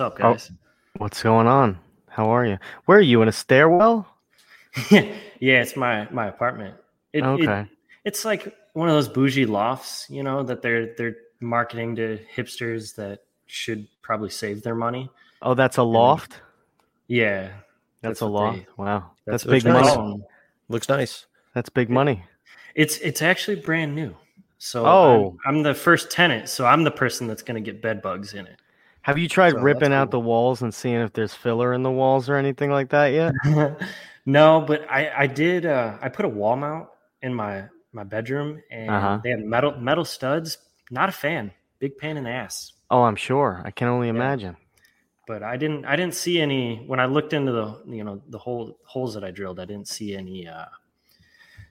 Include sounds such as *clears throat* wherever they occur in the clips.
What's up, Oh. guys? What's going on? How are you? Where are you in a stairwell? *laughs* yeah, it's my my apartment. It, it- Okay. it's like one of those bougie lofts, you know, that they're they're marketing to hipsters that should probably save their money. Oh, that's a loft. Yeah, That's, that's a loft. they- wow, that's, that's big what money. call 'em. Looks nice. That's big money. It's it's actually brand new. So Oh. I'm, I'm the first tenant, so I'm the person that's going to get bed bugs in it. Have you tried So ripping out cool. the walls and seeing if there's filler in the walls or anything like that yet? *laughs* no, but I I did uh I put a wall mount in my my bedroom and Uh-huh. they have metal metal studs. Not a fan. Big pain in the ass. Oh, I'm sure. I can only imagine. But I didn't I didn't see any when I looked into the you know the hole holes that I drilled, I didn't see any uh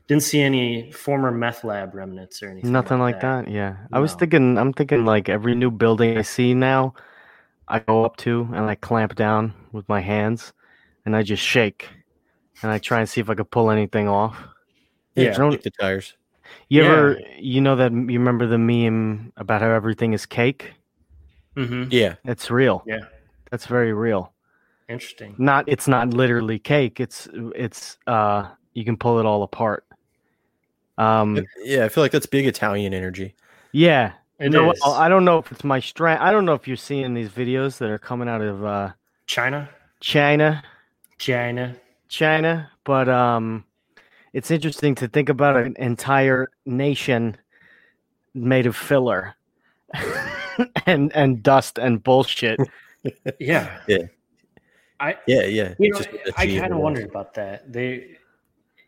didn't see any former meth lab remnants or anything. Nothing like that. Yeah. I was thinking I'm thinking like every new building I see now, I go up to and I clamp down with my hands and I just shake and I try and see if I could pull anything off. Yeah. just kick the tires. You Yeah. ever you know that you remember the meme about how everything is cake? Mm-hmm. Yeah, It's real. Yeah. That's very real. Interesting. Not it's not literally cake. It's it's uh you can pull it all apart. Um yeah. I feel like that's big Italian energy. yeah. It no, is. I don't know if it's my strength. I don't know if you're seeing these videos that are coming out of uh China? China, China. China, but um it's interesting to think about an entire nation made of filler *laughs* and and dust and bullshit. *laughs* Yeah. Yeah. I Yeah, yeah. you know I kind of wondered about that. They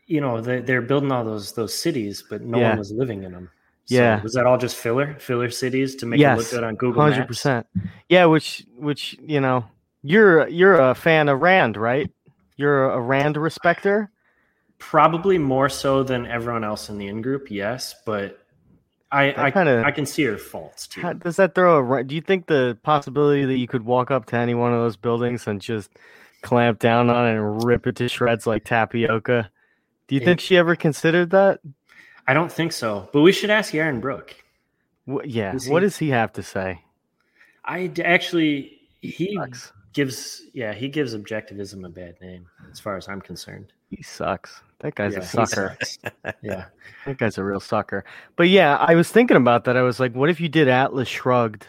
you know, they they're building all those those cities, but no Yeah. one was living in them. Yeah. Was that all just filler? Filler cities to make it look good on Google Hundred percent. Yeah, which which you know, you're you're a fan of Rand, right? You're a Rand respecter. Probably more so than everyone else in the in group, yes, but I I I, kinda- I can see her faults too. How, does that throw a? Do you think the possibility that you could walk up to any one of those buildings and just clamp down on it and rip it to shreds like tapioca? Do you It- think she ever considered that? I don't think so, but we should ask Yaron Brook. Wh- yeah. Is What does he have to say? I d- actually he Sucks. gives yeah he gives objectivism a bad name as far as I'm concerned. He sucks. That guy's Yeah, a sucker. *laughs* yeah, That guy's a real sucker. But yeah, I was thinking about that. I was like, what if you did Atlas Shrugged,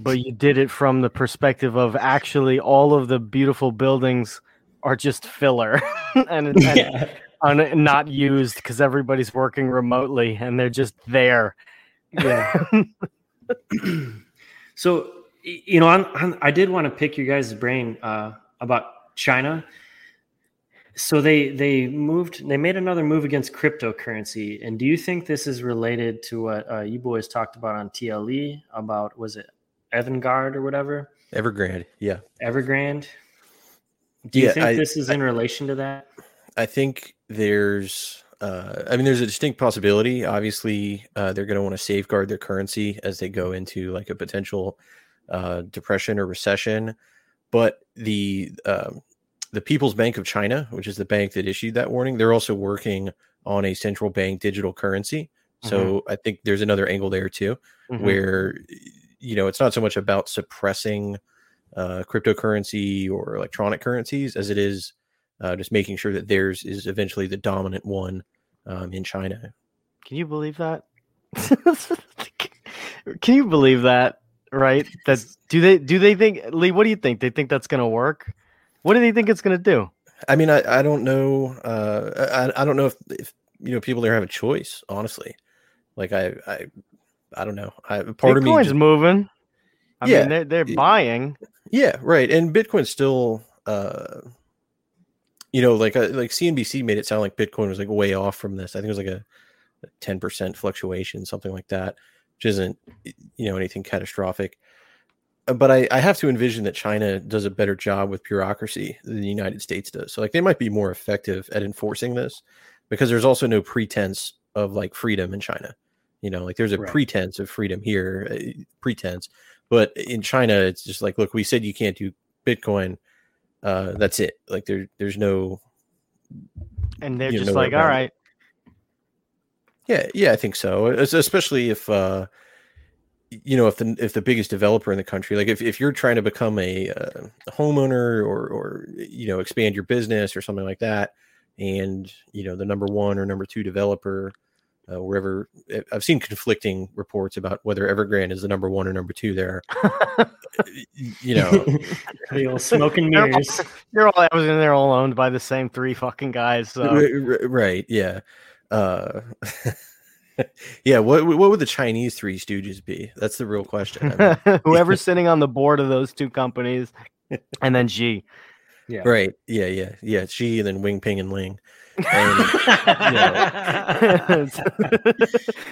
but you did it from the perspective of actually all of the beautiful buildings are just filler *laughs* and, and *laughs* yeah. Un- not used because everybody's working remotely and they're just there. Yeah. *laughs* *clears throat* so you know, I'm, I'm, I did want to pick your guys' brain uh, about China. So they they moved they made another move against cryptocurrency, and do you think this is related to what uh, you boys talked about on TLE about was it Evangard or whatever Evergrande. Yeah. Evergrande? Do you Yeah, think I- this is in relation to that? I think there's, uh, I mean, there's a distinct possibility. Obviously, uh, they're going to want to safeguard their currency as they go into like a potential uh, depression or recession. But the um, the People's Bank of China, which is the bank that issued that warning, they're also working on a central bank digital currency. So I think there's another angle there too, Mhm. where you know it's not so much about suppressing uh, cryptocurrency or electronic currencies as it is uh, just making sure that theirs is eventually the dominant one um, in China. Can you believe that? *laughs* Can you believe that? Right? That do they do they think Lee? What do you think? They think that's going to work? What do they think it's going to do? I mean, I, I don't know. Uh, I, I don't know if, if you know people there have a choice. Honestly, like I I, I don't know. I, part of me, Bitcoin's just- moving. I Yeah. mean, they're they're buying. yeah, right. And Bitcoin's still, uh, you know, like uh, like CNBC made it sound like Bitcoin was like way off from this. I think it was like a ten percent fluctuation, something like that, which isn't you know anything catastrophic. Uh, But I, I have to envision that China does a better job with bureaucracy than the United States does. So like they might be more effective at enforcing this because there's also no pretense of like freedom in China. You know, like there's a Right. pretense of freedom here, uh, pretense, but in China it's just like, look, we said you can't do Bitcoin. Uh, that's it. Like there, there's no And they're just know like, all right, Yeah, yeah, I think so. Es- Especially if uh you know if the if the biggest developer in the country like if, if you're trying to become a, uh, a homeowner or or you know expand your business or something like that and you know the number one or number two developer uh, wherever eh, I've seen conflicting reports about whether Evergrande is the number one or number two there. *laughs* you know, *laughs* the old smoking mirrors. They're all, I was in there all owned by the same three fucking guys. So. Right? Yeah. Uh, *laughs* yeah. What what would the Chinese Three Stooges be? That's the real question. I mean, Whoever's sitting on the board of those two companies, and then G. Yeah. Right. Yeah. Yeah. Yeah. Xi and then Wing Ping and Ling. And,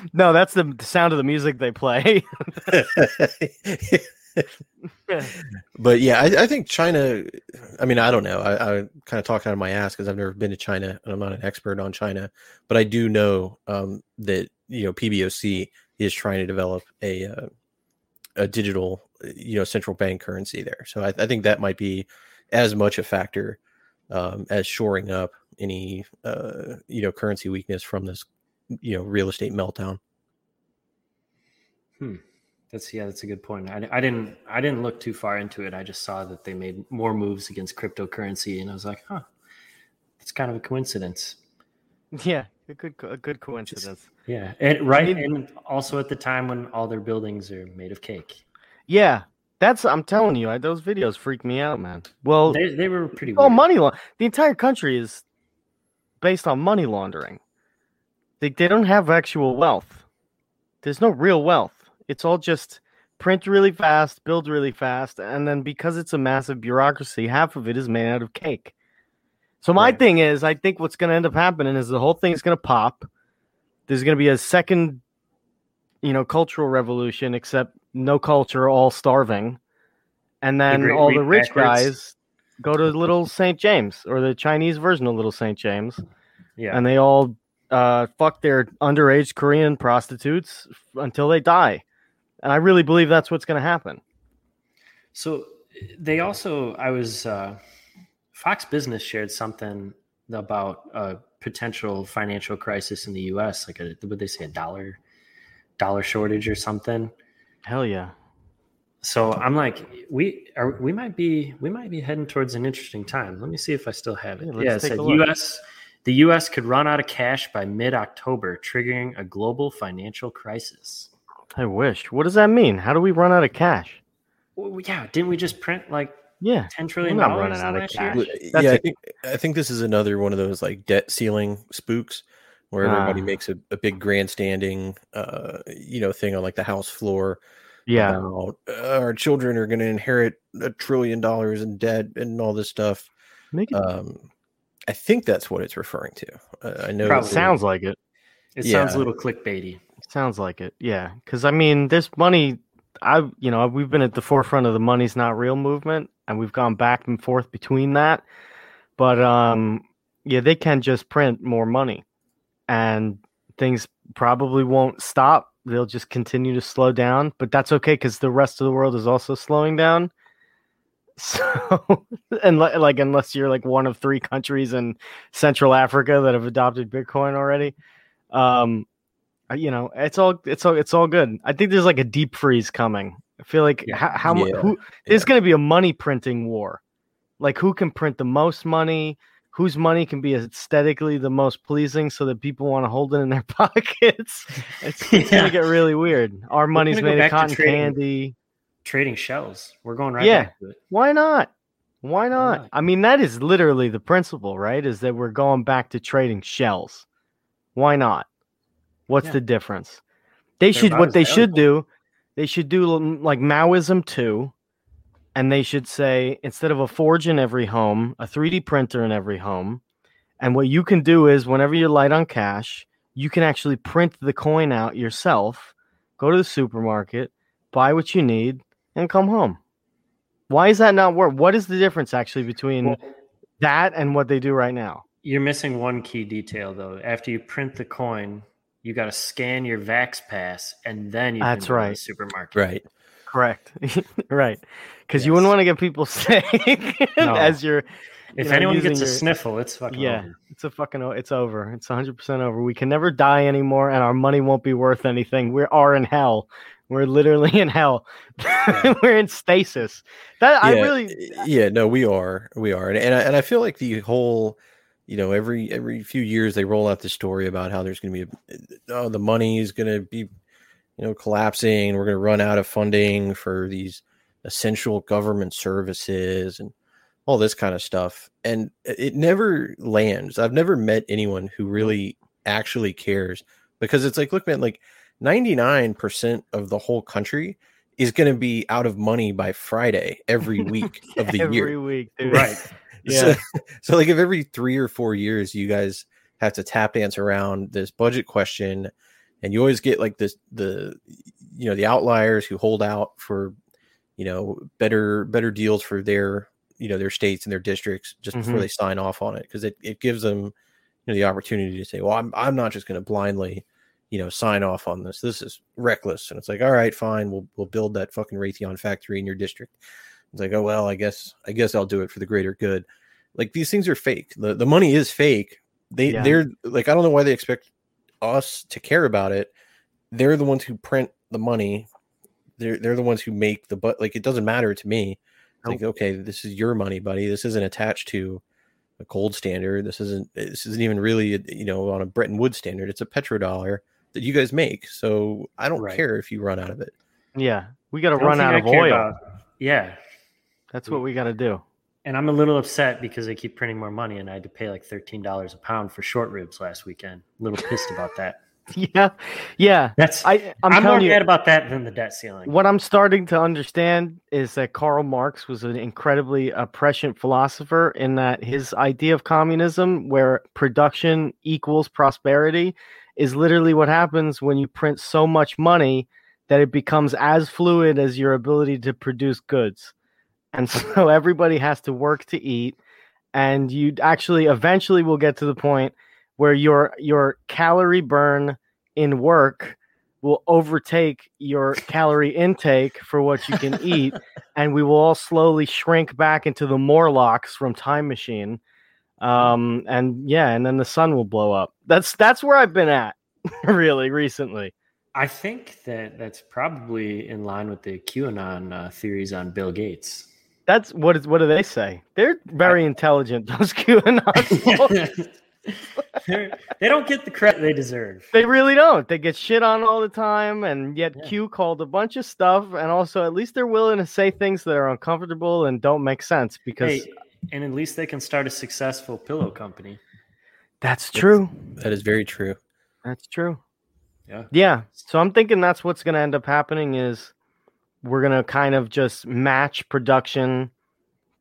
*laughs* no, that's the sound of the music they play. *laughs* but yeah, I, I, think China. I mean, I don't know. I, I kind of talk out of my ass because I've never been to China and I'm not an expert on China. But I do know um, that you know PBOC is trying to develop a uh, a digital you know central bank currency there. So I, I think that might be as much a factor um, as shoring up any uh, you know currency weakness from this you know real estate meltdown. Hmm. That's yeah, that's a good point. I, I didn't I didn't look too far into it. I just saw that they made more moves against cryptocurrency, and I was like, huh, that's kind of a coincidence. Yeah, a good a good coincidence. Just, yeah, and right, I mean, and also at the time when all their buildings are made of cake. Yeah, that's I'm telling you, I, those videos freak me out, man. Well, they, they were pretty. Oh, money law. The entire country is based on money laundering. They they don't have actual wealth. There's no real wealth. It's all just print really fast, build really fast, and then because it's a massive bureaucracy, half of it is made out of cake. So my right. thing is, I think what's going to end up happening is the whole thing is going to pop. There's going to be a second, you know, cultural revolution, except no culture, all starving, and then the all the rich guys go to Little St. James or the Chinese version of Little St. James. Yeah, and they all uh, fuck their underage Korean prostitutes until they die, and I really believe that's what's going to happen. So they also, I was uh, Fox Business shared something about a potential financial crisis in the U.S. Like, a, would they say a dollar dollar shortage or something? Hell yeah. So I'm like, we are we might be we might be heading towards an interesting time. Let me see if I still have it. Yeah, yeah it said US the US could run out of cash by mid-October, triggering a global financial crisis. I wish. What does that mean? How do we run out of cash? Well, yeah, didn't we just print like yeah, ten trillion dollars running out of cash? yeah, I think I think this is another one of those like debt ceiling spooks where everybody ah. makes a, a, big grandstanding, uh, you know, thing on like the house floor. Yeah, about, uh, our children are going to inherit a trillion dollars in debt and all this stuff. Make it. Um, I think that's what it's referring to. Uh, I know. Probably sounds like it. It yeah. sounds a little clickbaity. Sounds like it. Yeah, because I mean, this money. I, you know, we've been at the forefront of the money's not real movement, and we've gone back and forth between that. But um, yeah, they can just print more money and things probably won't stop. They'll just continue to slow down, but that's okay because the rest of the world is also slowing down. *laughs* So, and like, unless you're like one of three countries in Central Africa that have adopted Bitcoin already, um, you know, it's all it's all it's all good. I think there's like a deep freeze coming. I feel like yeah. how, how yeah. who, there's going to be a money printing war. Like who can print the most money? Whose money can be aesthetically the most pleasing so that people want to hold it in their *laughs* pockets. It's, *laughs* it's gonna get really weird. Our money's made of cotton trading, candy. Trading shells. We're going right yeah. Why not? Why not? Why not? I mean, that is literally the principle, right? Is that we're going back to trading shells. Why not? What's yeah. the difference? They They're should what they should do. They should do like Maoism too, and they should say instead of a forge in every home, a 3D printer in every home. And what you can do is whenever you're light on cash, you can actually print the coin out yourself, go to the supermarket, buy what you need, and come home. Why is that not work? What is the difference actually between well, that and what they do right now? You're missing one key detail though. After you print the coin, you got to scan your Vax Pass, and then you That's right. the supermarket. Right. Correct. *laughs* right. Because yes. you wouldn't want to get people *laughs* sick no. as you're. If you know, anyone gets a your, sniffle, it's fucking yeah, over. it's a fucking it's over. It's 100 percent over. We can never die anymore, and our money won't be worth anything. We are in hell. We're literally in hell. *laughs* We're in stasis. That I really yeah, no, we are, we are, and and I, and I feel like the whole, you know, every every few years they roll out the story about how there's going to be, a, oh, the money is going to be, you know, collapsing. We're going to run out of funding for these essential government services and all this kind of stuff, and it never lands. I've never met anyone who mm. really actually cares because it's like, look, man, like ninety nine percent of the whole country is going to be out of money by Friday every *laughs* week of the year. every year. week, dude. *laughs* Right. So, so like if every three or four years you guys have to tap dance around this budget question and you always get like this the you know the outliers who hold out for you know better better deals for their you know their states and their districts just before Mhm. they sign off on it because it, it gives them you know the opportunity to say well i'm, I'm not just going to blindly you know sign off on this. This is reckless. And it's like all right fine. We'll we'll build that fucking raytheon factory in your district. It's like oh well i guess i guess i'll do it for the greater good. Like these things are fake. The, the money is fake. They Yeah. they're like i don't know why they expect us to care about it they're the ones who print the money. They're they're the ones who make the but like it doesn't matter to me. It's like okay this is your money buddy. This isn't attached to a gold standard. This isn't this isn't even really you know on a Bretton Woods standard. It's a petrodollar that you guys make. So i don't Right. care if you run out of it. Yeah, we got to run out I of oil. about- yeah. That's what we got to do. And I'm a little upset because they keep printing more money and I had to pay like $13 a pound for short ribs last weekend. A little pissed about that. *laughs* Yeah, yeah. That's I I'm, I'm, more you, mad about that than the debt ceiling. what I'm starting to understand is that Karl Marx was an incredibly uh, prescient philosopher in that his idea of communism, where production equals prosperity, is literally what happens when you print so much money that it becomes as fluid as your ability to produce goods. And *laughs* so everybody has to work to eat. And you actually eventually will get to the point where your your calorie burn in work will overtake your calorie intake for what you can *laughs* eat, and we will all slowly shrink back into the Morlocks from Time Machine. Um, and yeah, and then the sun will blow up. That's that's where I've been at, *laughs* really recently. I think that that's probably in line with the QAnon uh, theories on Bill Gates. That's what is what do they say? They're very intelligent. Those *laughs* QAnon. *laughs* They're- don't get the credit they deserve. They really don't. They get shit on all the time, and yet Yeah. Q called a bunch of stuff, and also at least they're willing to say things that are uncomfortable and don't make sense because Hey, and at least they can start a successful pillow company. that's true. that is very true That's true. Yeah. Yeah. So I'm thinking that's what's going to end up happening is we're going to kind of just match production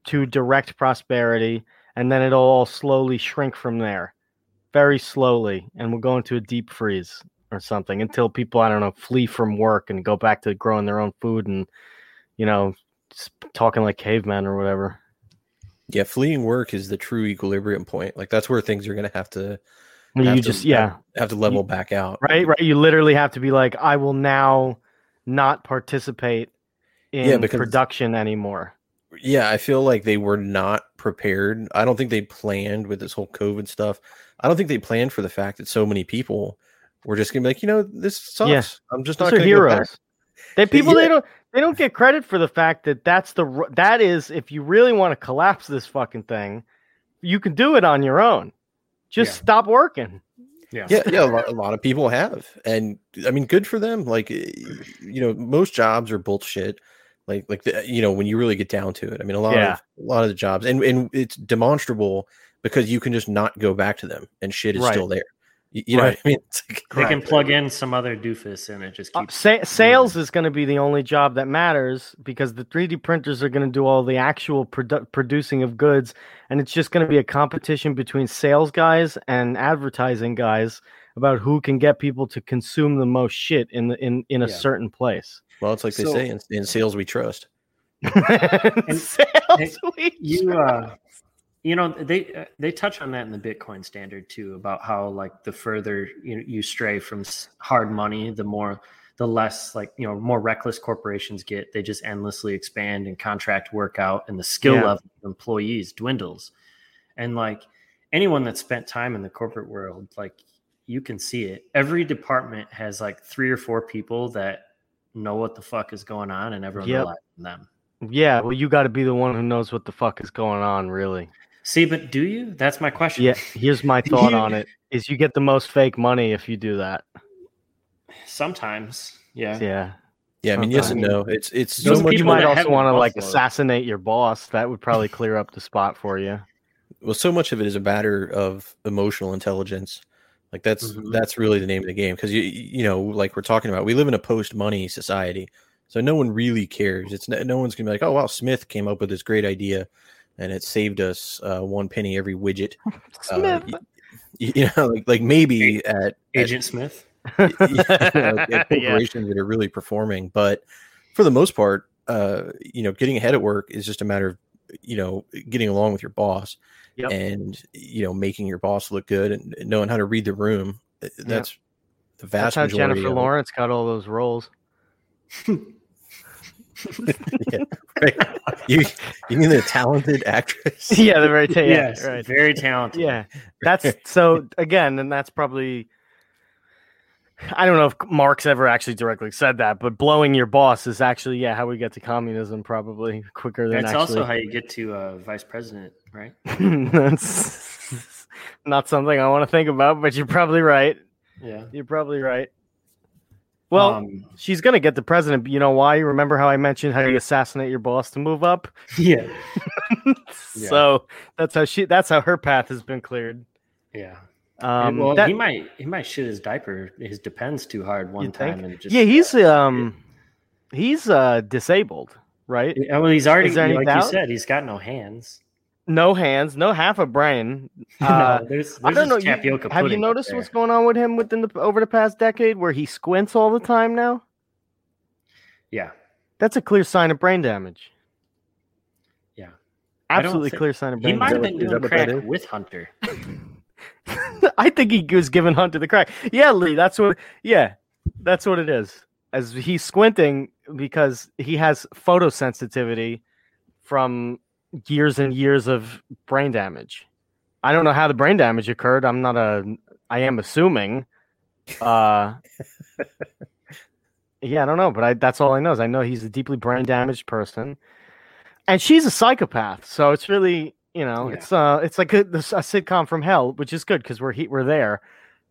to direct prosperity, and then it'll all slowly shrink from there, very slowly, and we'll go into a deep freeze or something until people I don't know flee from work and go back to growing their own food and you know talking like cavemen or whatever. yeah fleeing work is the true equilibrium point. Like that's where things are going to have to have you to- just yeah. have, have to level back out. Right right? You literally have to be like I will now not participate in Yeah, because- production anymore. yeah i feel like they were not prepared i don't think they planned with this whole covid stuff i don't think they planned for the fact that so many people were just gonna be like you know this sucks Yeah. i'm just not gonna go back. heroes. They people they don't they don't get credit for the fact that that's the that is if you really want to collapse this fucking thing, you can do it on your own. Just Yeah. stop working. Yeah. yeah yeah a lot, a lot of people have and i mean good for them like eh, you know most jobs are bullshit like like the, you know when you really get down to it i mean a lot Yeah. of a lot of the jobs and and it's demonstrable because you can just not go back to them and shit is Right. still there you, you know Right. what i mean like- They can plug in some other doofus and it just Uh, keeps. sa- sales is going to be the only job that matters because the 3D printers are going to do all the actual produ- producing of goods, and it's just going to be a competition between sales guys and advertising guys about who can get people to consume the most shit in the in in a Yeah. certain place. well it's like they say in, in sales we trust *laughs* sales week. you uh you know they uh, they touch on that in the bitcoin standard too about how like the further you you stray from hard money the more the less like you know more reckless corporations get they just endlessly expand and contract work out and the skill Yeah. level of employees dwindles and like anyone that spent time in the corporate world like you can see it every department has like three or four people that know what the fuck is going on, and everyone Yep. relies on them. Yeah, well, you got to be the one who knows what the fuck is going on, really. See, but do you? That's my question. Yeah, here's my *laughs* thought on it: is you get the most fake money if you do that. Sometimes, yeah. Yeah, Yeah, I mean, yes and no. It's it's Those so much. you might also want to like assassinate your boss. That would probably clear up the spot for you. well, so much of it is a matter of emotional intelligence. Like that's Mhm. that's really the name of the game because you you know like we're talking about, we live in a post money society, so no one really cares. It's no, no one's gonna be like, oh wow, Smith came up with this great idea, and it saved us uh, one penny every widget. *laughs* Uh, Smith. y- y- you know, like like maybe at, at Agent Smith. *laughs* yeah, at *laughs* Yeah. corporations that are really performing. But for the most part, uh, you know, getting ahead at work is just a matter of you know getting along with your boss Yep. and you know making your boss look good and knowing how to read the room. Uh, That's the vast That's how majority. Jennifer of. Lawrence got all those roles. *laughs* Yeah, right. You you mean the talented actress? *laughs* yeah, the very ta- yeah, yes, right. very talented. Yeah, that's *laughs* so again, and that's probably. I don't know if Marx ever actually directly said that, but blowing your boss is actually yeah how we get to communism probably quicker than That's actually. also how you get to uh, vice president, right? that's not something I want to think about, but you're probably right. Yeah. You're probably right. Well, Um, she's gonna get the president. But you know why? You remember how I mentioned how you assassinate your boss to move up? *laughs* *laughs* yeah, Yeah. So that's how she. That's how her path has been cleared. yeah. Um, well, that- he might he might shit his diaper, his depends too hard one think? time, and just yeah, he's um, he's uh disabled, right? Yeah, well, he's already Is there any like doubt? you said, he's got no hands. No hands, no half a brain. *laughs* Uh, no, there's, I don't know. You, have you noticed what's going on with him within the over the past decade, where he squints all the time now? Yeah, That's a clear sign of brain damage. yeah. Absolutely clear sign of He brain might have damage. been doing what that crack with Hunter. *laughs* *laughs* I think he was giving Hunter the crack. Yeah, Lee, that's what. Yeah, that's what it is. As he's squinting because he has photosensitivity from years and years of brain damage. I don't know how the brain damage occurred. I'm not a. I am assuming. Uh, *laughs* yeah, I don't know, but I, that's all I know. Is I know he's a deeply brain damaged person, and she's a psychopath. So it's really, you know, Yeah. it's uh, it's like a, this- a sitcom from hell, which is good because we're he, we're there.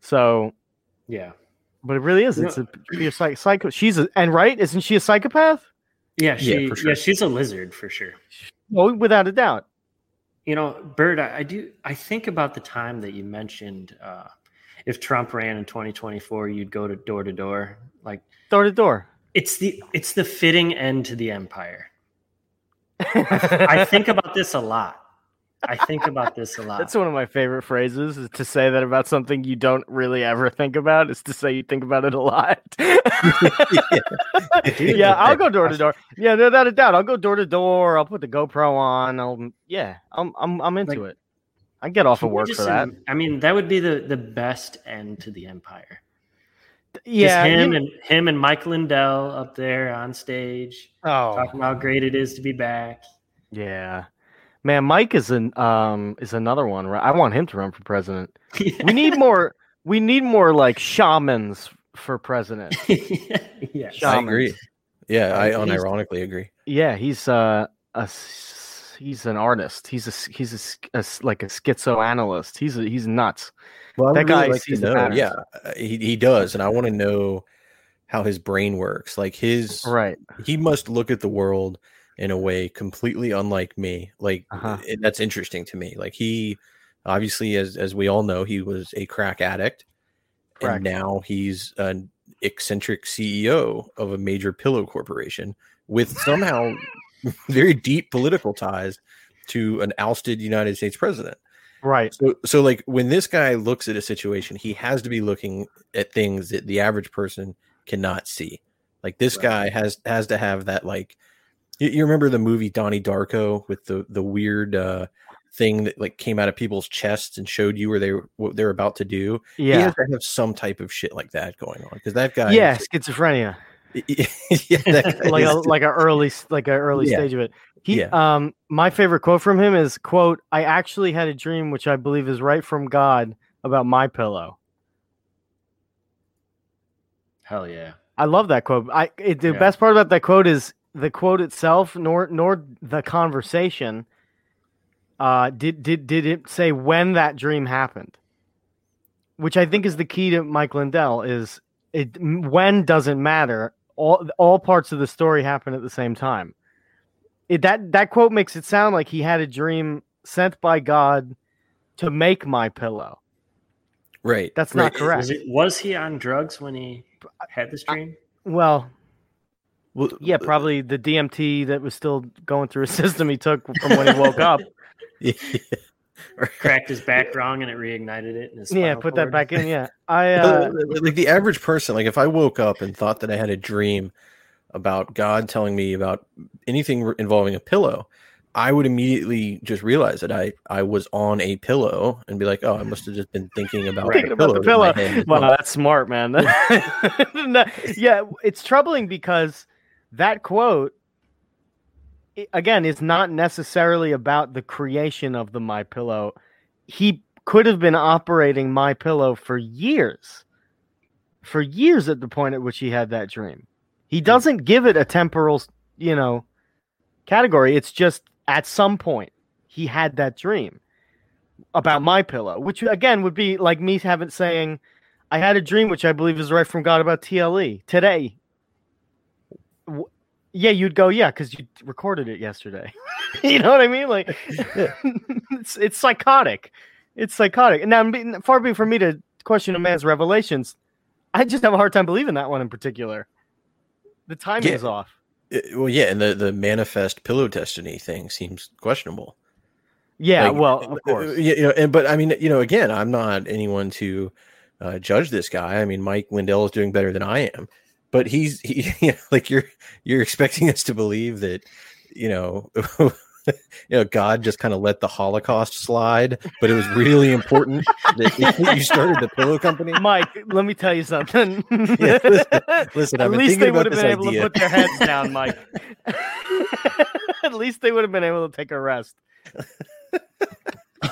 So, Yeah, but it really is. You It's a pure psych, psycho. She's a, and right, isn't she a psychopath? yeah, she, Yeah, yeah, she's a lizard for sure. Well, without a doubt. You know, Bird, I, I do. I think about the time that you mentioned. Uh, if Trump ran in 2024, you'd go to door to door. Like Door to door. it's the it's the fitting end to the empire. I think about this a lot. I think about this a lot. That's one of my favorite phrases is to say that about something you don't really ever think about is to say you think about it a lot. *laughs* yeah, I'll go door to door. Yeah, no, without a doubt. I'll go door to door. I'll put the GoPro on. I'll yeah, I'm I'm I'm into Like, it. I get off of work for that. I mean, that would be the the best end to the empire. Yeah, Just him you- and him and Mike Lindell up there on stage oh talking about how great it is to be back. yeah, man. Mike is an um is another one. Right, I want him to run for president. *laughs* We need more. We need more like shamans for president. *laughs* yeah. I agree. Yeah, I He's- unironically agree. Yeah, he's uh, a s- he's an artist. He's a s- he's a s- a, s- like a schizoanalyst. He's a, he's nuts. Well, That I would really guy like sees know. Yeah, he he does, and I want to know how his brain works. Like his, Right. he must look at the world in a way completely unlike me. Like Uh-huh. it- that's interesting to me. Like he, obviously, as as we all know, he was a crack addict, Correct. and now he's an eccentric CEO of a major pillow corporation with somehow *laughs* very deep political ties to an ousted United States president. Right. So, so like when this guy looks at a situation, he has to be looking at things that the average person cannot see. Like this Right. guy has has to have that like. You, you remember the movie Donnie Darko with the the weird uh thing that like came out of people's chests and showed you where they what they're about to do. He Yeah. has to have some type of shit like that going on because that guy. Yeah. Schizophrenia. *laughs* yeah, *laughs* like a like a early like a early Yeah. stage of it. He Yeah. um my favorite quote from him is quote I actually had a dream which I believe is right from God about my pillow. Hell yeah. I love that quote. I it, the Yeah. best part about that quote is the quote itself, nor nor the conversation. Uh, did did did it say when that dream happened? Which I think is the key to Mike Lindell is it when doesn't matter. All all parts of the story happen at the same time. It, that that quote makes it sound like he had a dream sent by God to make my pillow. Right. That's right. not correct. Was, it, was he on drugs when he had this dream? Well, Well, Yeah, probably the DMT that was still going through his *laughs* system he took from when he woke up. *laughs* yeah. Cracked his back wrong and it reignited it. In his yeah, spinal put that back in. Yeah, I *laughs* uh, like the average person, like if I woke up and thought that I had a dream about God telling me about anything involving a pillow, I would immediately just realize that I I was on a pillow and be like, oh, I must have just been thinking about, Thinking the, about the pillow. in my Wow, that's smart, man. Yeah, it's troubling because that quote again is not necessarily about the creation of the my pillow. He could have been operating my pillow for years. For years at the point at which he had that dream. He hmm. doesn't give it a temporal, you know, category. It's just at some point he had that dream about my pillow, which again would be like me having saying, I had a dream which I believe is right from God about TLE today. Yeah, you'd go, yeah, because you recorded it yesterday. *laughs* you know what I mean? Like, *laughs* *laughs* it's it's psychotic. It's psychotic. And now, far be it from me to question a man's revelations. I just have a hard time believing that one in particular. The timing Yeah. is off. Uh, Well, yeah, and the the manifest pillow destiny thing seems questionable. Yeah, Like, well, of uh, course. you know, and but I mean, you know, again, I'm not anyone to uh, judge this guy. I mean, Mike Lindell is doing better than I am, but he's he, *laughs* you know, like you're you're expecting us to believe that, you know. *laughs* You know, God just kind of let the Holocaust slide, but it was really important that *laughs* you started the pillow company. Mike, let me tell you something. Yeah, listen, listen, At least they would have been able idea. to put their heads down, Mike. At least they would have been able to take a rest.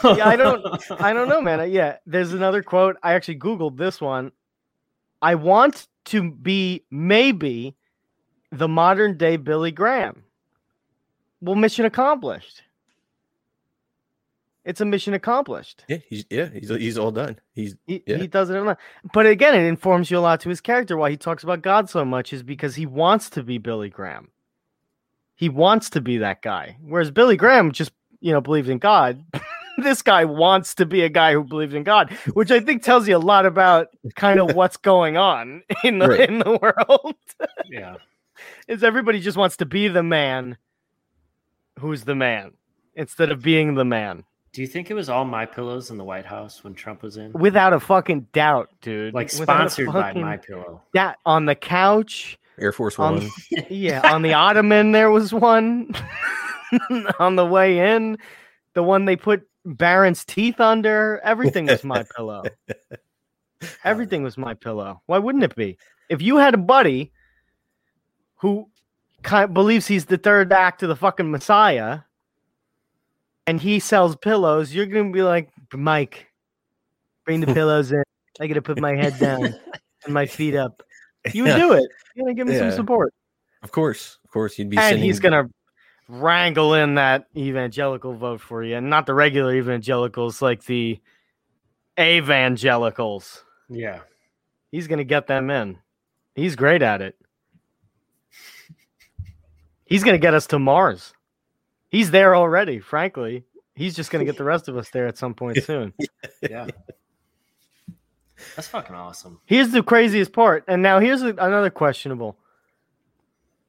Yeah, I don't- I don't know, man. Yeah, there's another quote. I actually Googled this one. I want to be maybe the modern day Billy Graham. Well, mission accomplished. It's a mission accomplished. Yeah, he's yeah, he's he's all done. He's He, Yeah. he does it. a lot. But again, it informs you a lot to his character. Why he talks about God so much is because he wants to be Billy Graham. He wants to be that guy. Whereas Billy Graham just, you know, believes in God. *laughs* this guy wants to be a guy who believes in God, which I think tells you a lot about kind of *laughs* what's going on in the Right. in the world. *laughs* yeah. is everybody just wants to be the man who's the man instead of being the man. Do you think it was all my pillows in the White House when Trump was in? Without a fucking doubt, dude. Like Without a sponsored by my pillow. doubt. on the couch. Air Force On- One. Yeah, on the ottoman there was one. *laughs* on the way in, the one they put Barron's teeth under. Everything was my pillow. *laughs* Everything was my pillow. Why wouldn't it be? If you had a buddy who kind of believes he's the third act of the fucking Messiah, and he sells pillows, you're gonna be like, Mike, bring the *laughs* pillows in. I gotta put my head down *laughs* and my feet up. You would Yeah, do it. You're gonna give me some support Of course, of course, you'd be. and sending, he's gonna wrangle in that evangelical vote for you, and not the regular evangelicals, like the evangelicals. Yeah. He's gonna get them in. He's great at it. He's gonna get us to Mars. He's there already. Frankly, he's just gonna get the rest of us there at some point *laughs* soon. Yeah. That's fucking awesome. Here's the craziest part. And now here's another questionable.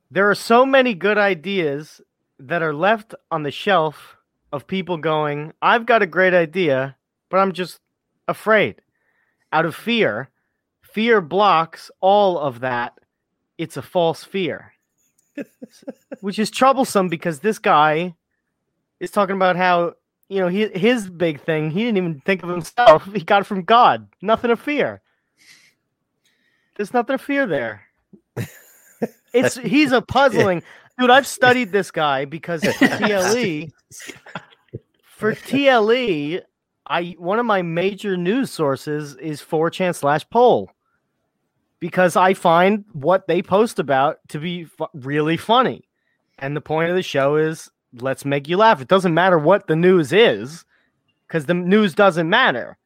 There are so many good ideas that are left on the shelf of people going, I've got a great idea, but I'm just afraid. Out of fear, fear blocks all of that. It's a false fear, *laughs* which is troublesome because this guy is talking about how you know, he, his big thing, he didn't even think of himself. He got it from God. Nothing to fear. There's nothing to fear there. *laughs* It's he's a puzzling dude. I've studied this guy because TLE, *laughs* for TLE, I one of my major news sources is 4chan slash pol. because I find what they post about to be fu- really funny. And the point of the show is let's make you laugh. It doesn't matter what the news is because the news doesn't matter.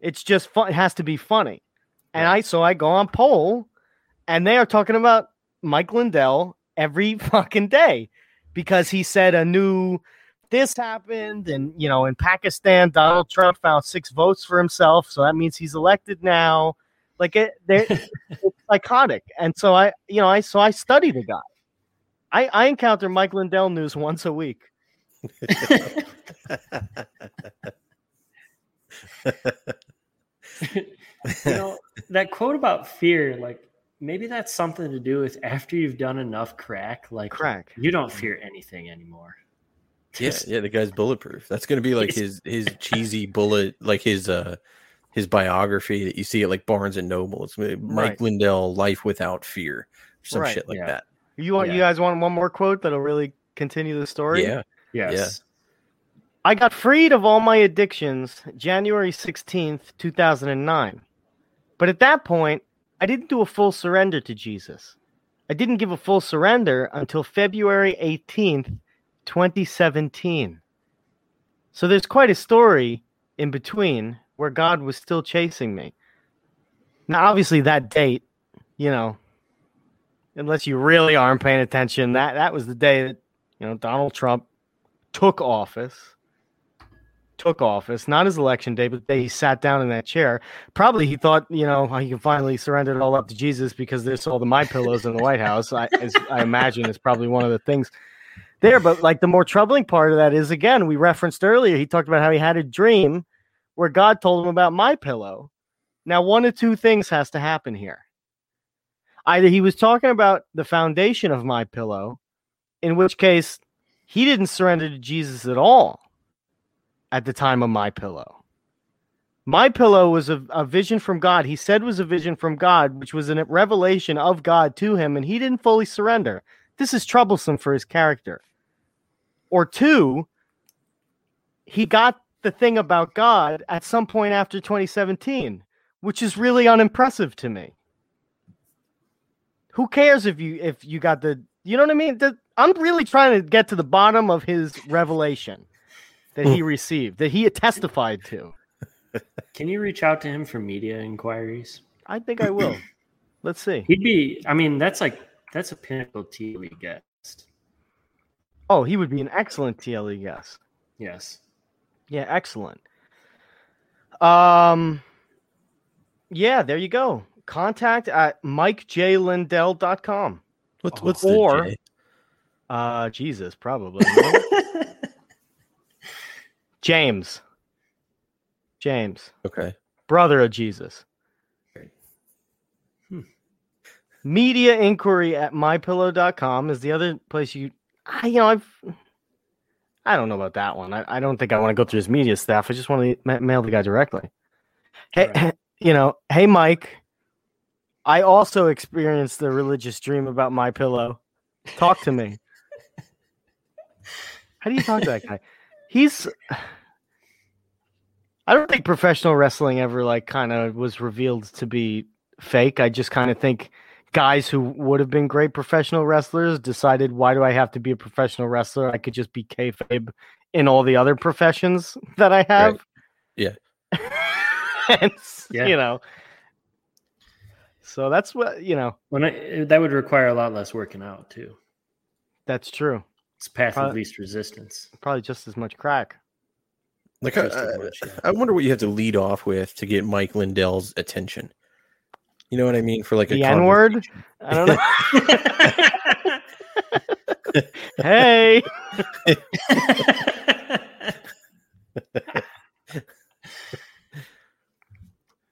It's just fun. It has to be funny. And I so I go on pol and they are talking about Mike Lindell every *laughs* fucking day because he said a new this happened and you know in Pakistan Donald Trump found six votes for himself so that means he's elected now. Like it they're *laughs* it's psychotic and so I you know I so I study the guy. I I encounter Mike Lindell news once a week. *laughs* You know that quote about fear like maybe that's something to do with *laughs* after you've done enough crack like crack you don't fear anything anymore Yeah, yeah, the guy's bulletproof. That's gonna be like *laughs* his his cheesy bullet, like his uh his biography that you see at like Barnes and Noble. It's Mike Right. Lindell, Life Without Fear, some Right, shit like yeah. that. you want you guys want one more quote that'll really continue the story Yeah, yes I got freed of all my addictions January 16th, 2009. But at that point, I didn't do a full surrender to Jesus. I didn't give a full surrender until February 18th, 2017. So there's quite a story in between where God was still chasing me. Now, obviously, that date, you know, unless you really aren't paying attention, that, that was the day that, you know, Donald Trump took office took office, not his election day, but the day he sat down in that chair. Probably he thought, you know, he can finally surrender it all up to Jesus because there's all the my pillows in the White House. I, as I imagine is probably one of the things there. But like the more troubling part of that is again, we referenced earlier, he talked about how he had a dream where God told him about my pillow. Now, one of two things has to happen here. Either he was talking about the foundation of my pillow, in which case he didn't surrender to Jesus at all at the time of my pillow. My pillow was a, a vision from God. He said was a vision from God, which was a revelation of God to him, and he didn't fully surrender. This is troublesome for his character. Or two, he got the thing about God at some point after 2017, which is really unimpressive to me. Who cares if you if you got the you know what I mean? The, I'm really trying to get to the bottom of his revelation that he received, that he testified to. *laughs* can you reach out to him for media inquiries I think I will. *clears throat* Let's see. he'd be i mean that's like that's a pinnacle TLE guest Oh, he would be an excellent TLE guest. yes Yeah, excellent. Um, yeah, there you go. Contact at mikejlindell.com. what's Oh, what's or- the J? Uh, Jesus, probably. *laughs* James. James, Okay, brother of Jesus. Hmm. Media inquiry at mypillow.com is the other place you, I, you know, I've, I don't know about that one. I, I don't think I want to go through his media stuff. I just want to ma- mail the guy directly. Hey, Right. *laughs* you know, hey, Mike, I also experienced the religious dream about my pillow. Talk to me. *laughs* How do you talk to that guy? He's. I don't think professional wrestling ever like kind of was revealed to be fake. I just kind of think guys who would have been great professional wrestlers decided, why do I have to be a professional wrestler? I could just be kayfabe in all the other professions *laughs* that I have. Yeah. *laughs* and Yeah. you know, so that's what you know. when I, eh, that would require a lot less working out too That's true. it's path of least resistance Probably just as much crack. Like I, Just as I- much, yeah. I wonder what you have to lead off with to get Mike Lindell's attention. You know what I mean? For like a The N word. I don't know. *laughs* hey,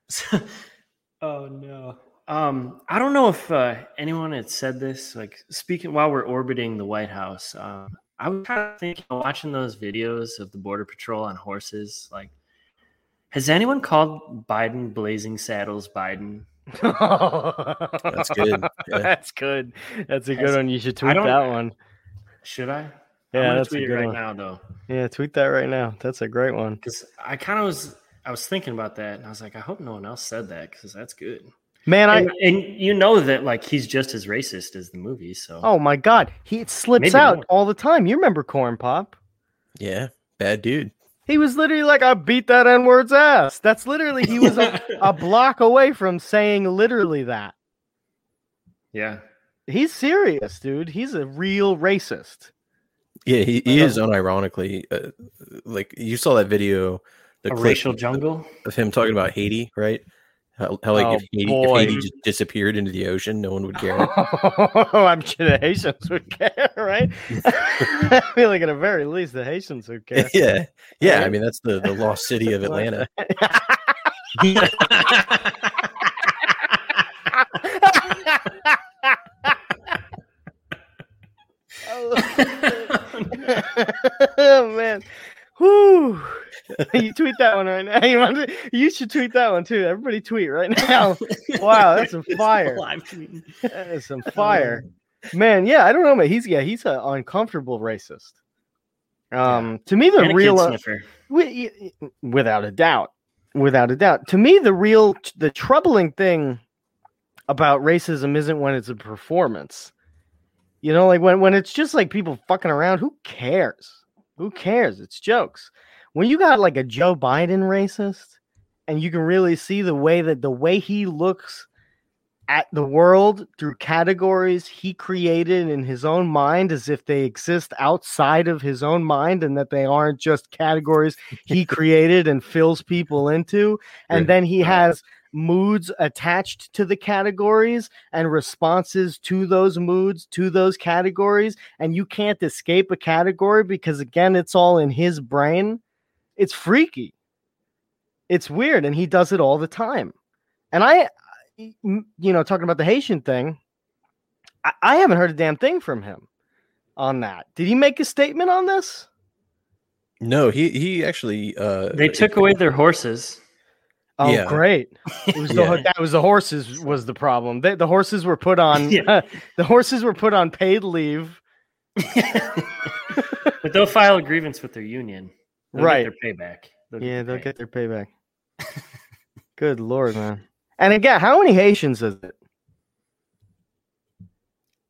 So- *laughs* oh no. Um, I don't know if uh, anyone had said this. Like speaking while we're orbiting the White House, um, I was kind of thinking, watching those videos of the Border Patrol on horses. Like, has anyone called Biden "blazing saddles" Biden? That's good. *laughs* Yeah. That's good. That's a good Has- one. You should tweet that one. Should I? Yeah, I'm gonna that's a tweet it good right one. now though, Yeah, tweet that right now. That's a great one. because I kind of was. I was thinking about that, and I was like, I hope no one else said that because that's good. Man, I and, and you know that like he's just as racist as the movie. So oh my god, he it slips Maybe out more. all the time. You remember Corn Pop? Yeah, bad dude. He was literally like, "I beat that N word's ass." That's literally he was a, *laughs* a block away from saying literally that. yeah, He's serious, dude. He's a real racist. Yeah, he, he is unironically uh, like you saw that video, the a clip racial jungle. of him talking about Haiti, right? How, how like Oh, if, Haiti, if. Haiti just disappeared into the ocean, no one would care. oh, *laughs* I'm sure the Haitians would care, right? I feel like at the very least the Haitians would care. *laughs* yeah, yeah. I mean, that's the the lost city of Atlanta. *laughs* oh man. Whew. *laughs* you tweet that one right now. *laughs* You, you should tweet that one too. Everybody tweet right *laughs* now. Wow, that's some fire. That is some fire. Man, yeah, I don't know, man. He's yeah, he's an uncomfortable racist. Um, to me, the And a kid real, uh, sniffer. wi- y- y- without a doubt, without a doubt, to me, the real, the troubling thing about racism isn't when it's a performance. You know, like when when it's just like people fucking around. Who cares? Who cares? It's jokes. When you got like a Joe Biden racist, and you can really see the way that the way he looks at the world through categories he created in his own mind as if they exist outside of his own mind and that they aren't just categories he *laughs* created and fills people into and then he has moods attached to the categories and responses to those moods to those categories and you can't escape a category because again it's all in his brain it's freaky. It's weird and he does it all the time. And i you know talking about the haitian thing I, I haven't heard a damn thing from him on that. Did he make a statement on this? No, he he actually uh They took away their horses. Oh, Yeah. great! It was *laughs* the Yeah. that was the horses was the problem. They, the horses were put on *laughs* Yeah. *laughs* the horses were put on paid leave. but they'll file a grievance with their union. They'll get Right. their payback. They'll Yeah, their they'll pay. get their payback. Good lord, man! And again, how many Haitians is it?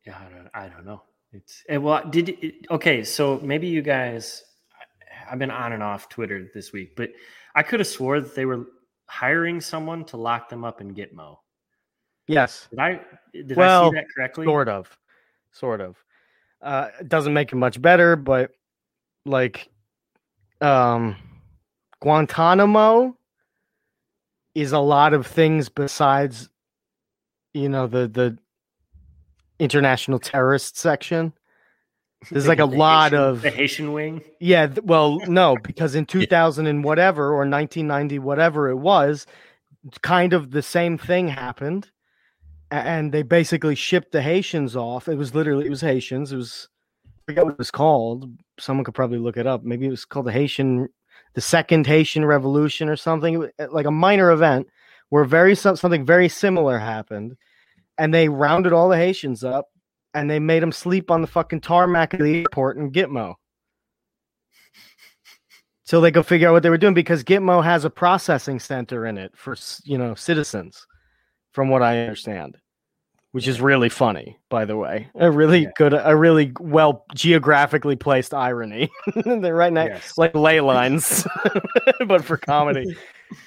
Yeah, I don't, I don't know. It's well, did it, okay. So maybe you guys. I've been on and off Twitter this week, but I could have swore that they were hiring someone to lock them up in Gitmo. Yes, Did I? Did I see that correctly? sort of, sort of. Uh, it doesn't make it much better, but like, um, Guantanamo is a lot of things besides, you know, the the international terrorist section. *laughs* There's like a The lot Haitian- of the Haitian wing. Yeah, well, *laughs* no, because in 2000 and whatever or 1990 whatever it was, kind of the same thing happened, and they basically shipped the Haitians off. It was literally it was Haitians. It was I forget what it was called. Someone could probably look it up. Maybe it was called the Haitian, the Second Haitian Revolution or something. Like a minor event where very something very similar happened, and they rounded all the Haitians up and they made them sleep on the fucking tarmac of the airport in Gitmo. So they could figure out what they were doing because Gitmo has a processing center in it for you know citizens, from what I understand, which is really funny, by the way. A really Yeah. good, a really well geographically placed irony. *laughs* They're right now, Yes. like ley lines, *laughs* but for comedy.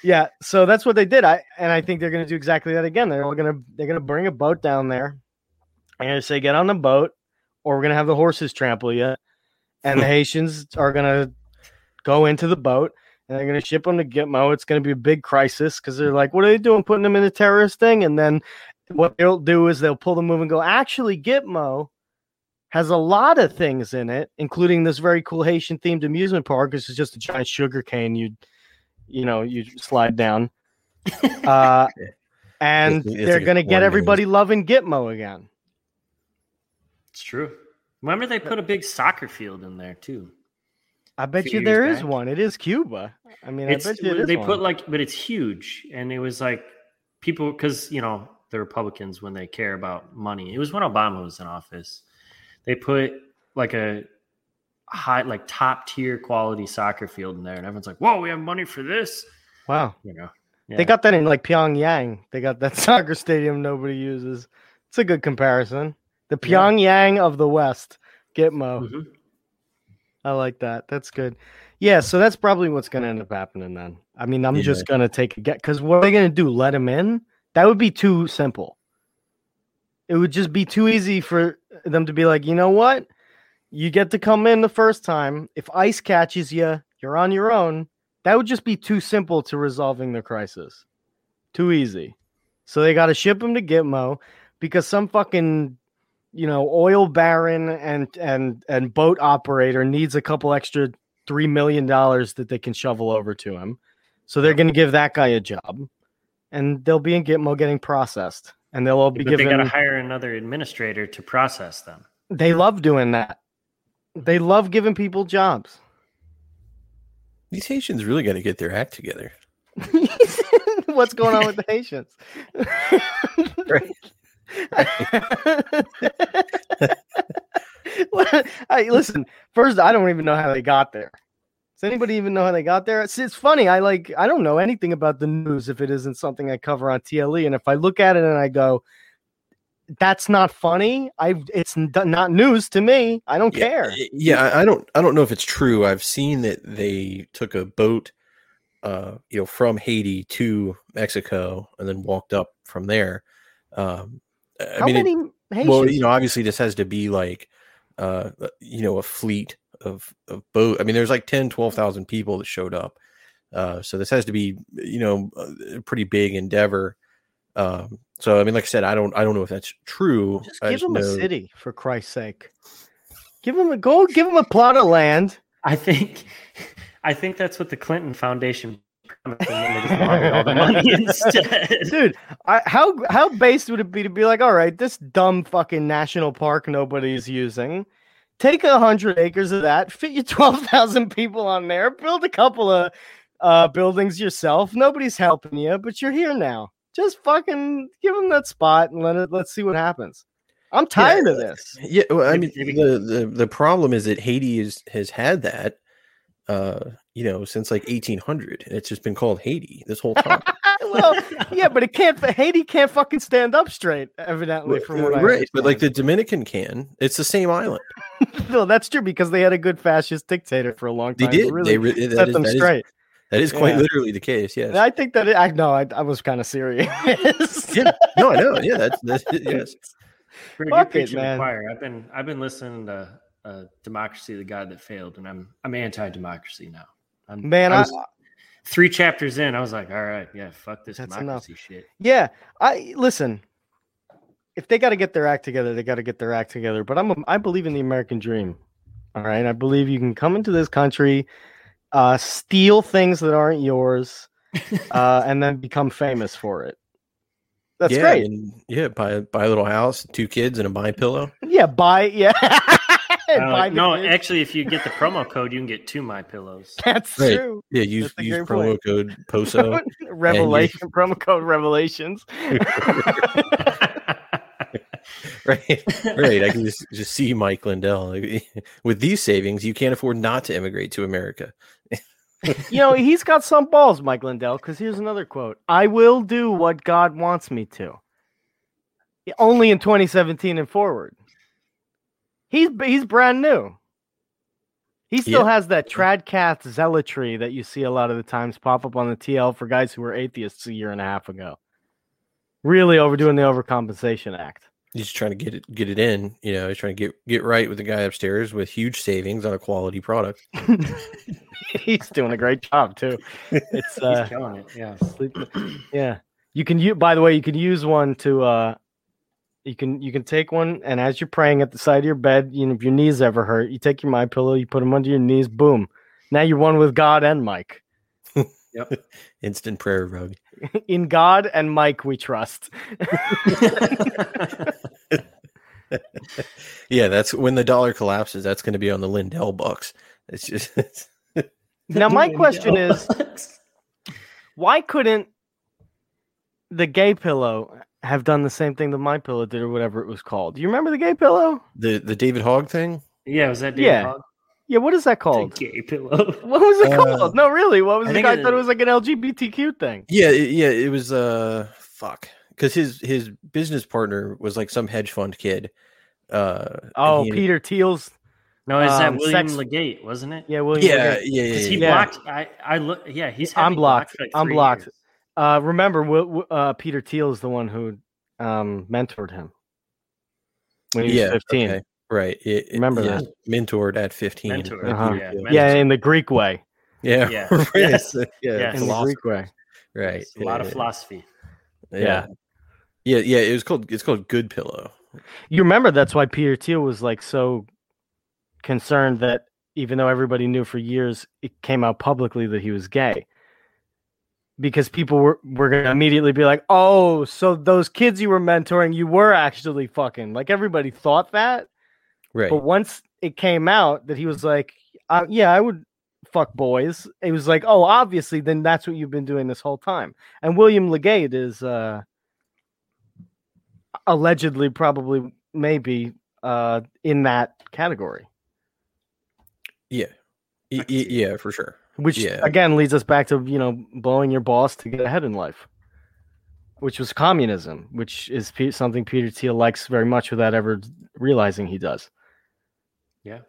yeah, so that's what they did. I and I think they're going to do exactly that again. They're all going to they're going to bring a boat down there. And gonna say get on the boat, or we're going to have the horses trample you, and the *laughs* Haitians are going to go into the boat. And they're going to ship them to Gitmo. It's going to be a big crisis because they're like, what are they doing? Putting them in a terrorist thing? And then what they'll do is they'll pull the move and go, actually, Gitmo has a lot of things in it, including this very cool Haitian themed amusement park. This is just a giant sugar cane you, you know, you slide down. *laughs* Uh, and It's- it's they're going to get everybody loving Gitmo again. It's true. Remember, they put a big soccer field in there too. I bet you there years is one. It is Cuba. I mean, It's I bet you it is they one. put like, but it's huge, and it was like people because you know the Republicans when they care about money. It was when Obama was in office. They put like a high, like top tier quality soccer field in there, and everyone's like, "Whoa, we have money for this," wow. you know. Yeah. They got that in like Pyongyang. They got that *laughs* soccer stadium nobody uses. It's a good comparison. The Yeah. Pyongyang of the West. Gitmo. Mhm. I like that. That's good. Yeah, so that's probably what's going to end up happening then. I mean, I'm Yeah. just going to take a get because what are they going to do? Let him in? That would be too simple. It would just be too easy for them to be like, you know what? You get to come in the first time. If ice catches you, you're on your own. That would just be too simple to resolving the crisis. Too easy. So they got to ship him to Gitmo because some fucking you know oil baron and and and boat operator needs a couple extra three million dollars that they can shovel over to him. So they're going to give that guy a job, and they'll be in Gitmo getting processed, and they'll all be But they got to hire another administrator to process them. They love doing that. They love giving people jobs. These Haitians really got to get their act together. *laughs* What's going on with the Haitians? *laughs* *laughs* Well, listen. First, I don't even know how they got there. Does anybody even know how they got there? It's, it's funny. I like. I don't know anything about the news if it isn't something I cover on TLE. And if I look at it and I go, "That's not funny," I it's not news to me. I don't care. Yeah, yeah, I- I don't I don't know if it's true. I've seen that they took a boat uh you know from Haiti to Mexico and then walked up from there. Um I How mean it- many Haitians? well, you know, obviously this has to be like uh you know a fleet of of boat. I mean there's like 10 12,000 people that showed up. Uh so this has to be you know a a pretty big endeavor. Um so I mean like I said I don't I don't know if that's true. just I give them a city for Christ's sake. Give them a go. Give them a plot of land. I think, *laughs* I think that's what the Clinton Foundation promised them, and they just wanted all the money *laughs* instead. dude I, how how based would it be to be like all right this dumb fucking national park nobody's using. Take a hundred acres of that fit your *laughs* 12,000 people on there build a couple of uh buildings yourself. Nobody's helping you but you're here now. Just fucking give them that spot and let it let's see what happens. I'm tired of this. Yeah, well, I mean, the, the the problem is that Haiti is has had that, uh, you know, since like 1800. It's just been called Haiti this whole time. *laughs* well yeah but it can't haiti can't fucking stand up straight evidently from what I right, but like the. Dominican can. It's the same island. *laughs* no that's true because they had a good fascist dictator for a long time They did. really they re- set is- them that is- straight that is quite Yeah. literally the case. Yes. I think that it, I know I, I was kind of serious. yeah. No, I know. Yeah, that's that's *laughs* yes. We're Fuck good it, preacher to man. choir. I've been I've been listening to uh, Democracy, the God That Failed, and I'm I'm anti-democracy now. I'm, Man, I I, was three chapters in. I was like, all right, yeah, fuck this That's democracy shit. yeah, I listen. If they got to get their act together, they got to get their act together. But I'm a, I believe in the American dream. All right, I believe you can come into this country, uh, steal things that aren't yours, *laughs* uh, and then become famous for it. That's yeah, great. And, yeah, buy buy a little house, two kids, and a buy pillow. Yeah, buy yeah. *laughs* Uh, no, actually, if you get the promo code, you can get two my pillows. *laughs* that's Right. true. Yeah, use use promo point. code *laughs* POSO. Revelation promo code Revelations. *laughs* right, right. I can just just see Mike Lindell with these savings. You can't afford not to immigrate to America. you know, he's got some balls, Mike Lindell, because here's another quote I will do what God wants me to. Only in 2017 and forward. He's he's brand new. He still has that tradcath zealotry that you see a lot of the times pop up on the TL for guys who were atheists a year and a half ago. Really overdoing the overcompensation act. He's just trying to get it get it in. You know, he's trying to get get right with the guy upstairs with huge savings on a quality product. *laughs* he's doing a great job too. It's *laughs* He's uh, killing it. Yeah. Sleep- yeah. You can use by the way, you can use one to uh you can you can take one and as you're praying at the side of your bed, you know, if your knees ever hurt, you take your my pillow, you put them under your knees, boom. Now you're one with God and Mike. Yep. *laughs* Instant prayer rug. *laughs* In God and Mike we trust. *laughs* Yeah, that's when the dollar collapses. That's going to be on the Lindell bucks. It's just it's, Now my question is why couldn't the gay pillow have done the same thing that my pillow did or whatever it was called? Do you remember the gay pillow? the the David Hogg thing. yeah, was that David Yeah. Hogg? Yeah, what is that The called? gay pillow. *laughs* What was it Uh, called? No, really. What was it? I the guy? it- thought it was like an LGBTQ thing. Yeah, it- yeah, it was uh fuck because his his business partner was like some hedge fund kid. Uh, Oh, he- Peter Thiel's. No, is Um, that William sex- Legate, wasn't it? Yeah, William. Yeah, Legate. yeah, yeah, Because he yeah. Yeah. blocked. I, I look. Yeah, he's. I'm me blocked. like I'm blocked. years. Uh, remember, Wi- Wi- uh, Peter Thiel is the one who um, mentored him when he was 15. okay, right. It- it- Remember yeah, that. mentored at fifteen. Mentor, by Uh-huh. Peter yeah, Thiel. mentor. Yeah, in the Greek way. yeah, *laughs* Yeah. right. Yes. yeah, Yes. In the Greek way. right. It's a lot of philosophy. yeah. Yeah. yeah, yeah. It was called it's called Good Pillow. You remember that's why Peter Thiel was like so concerned that even though everybody knew for years, it came out publicly that he was gay. Because people were, were going to immediately be like, oh, so those kids you were mentoring, you were actually fucking. Like everybody thought that. Right. But once it came out that he was like, uh, yeah, I would fuck boys, it was like, oh, obviously, then that's what you've been doing this whole time. And William Legate is uh, allegedly, probably, maybe uh, in that category, Yeah. Y- I can y- yeah, for sure. Which Yeah. again leads us back to, you know, blowing your boss to get ahead in life, which was communism, which is Pe- something Peter Thiel likes very much without ever realizing he does. Yeah.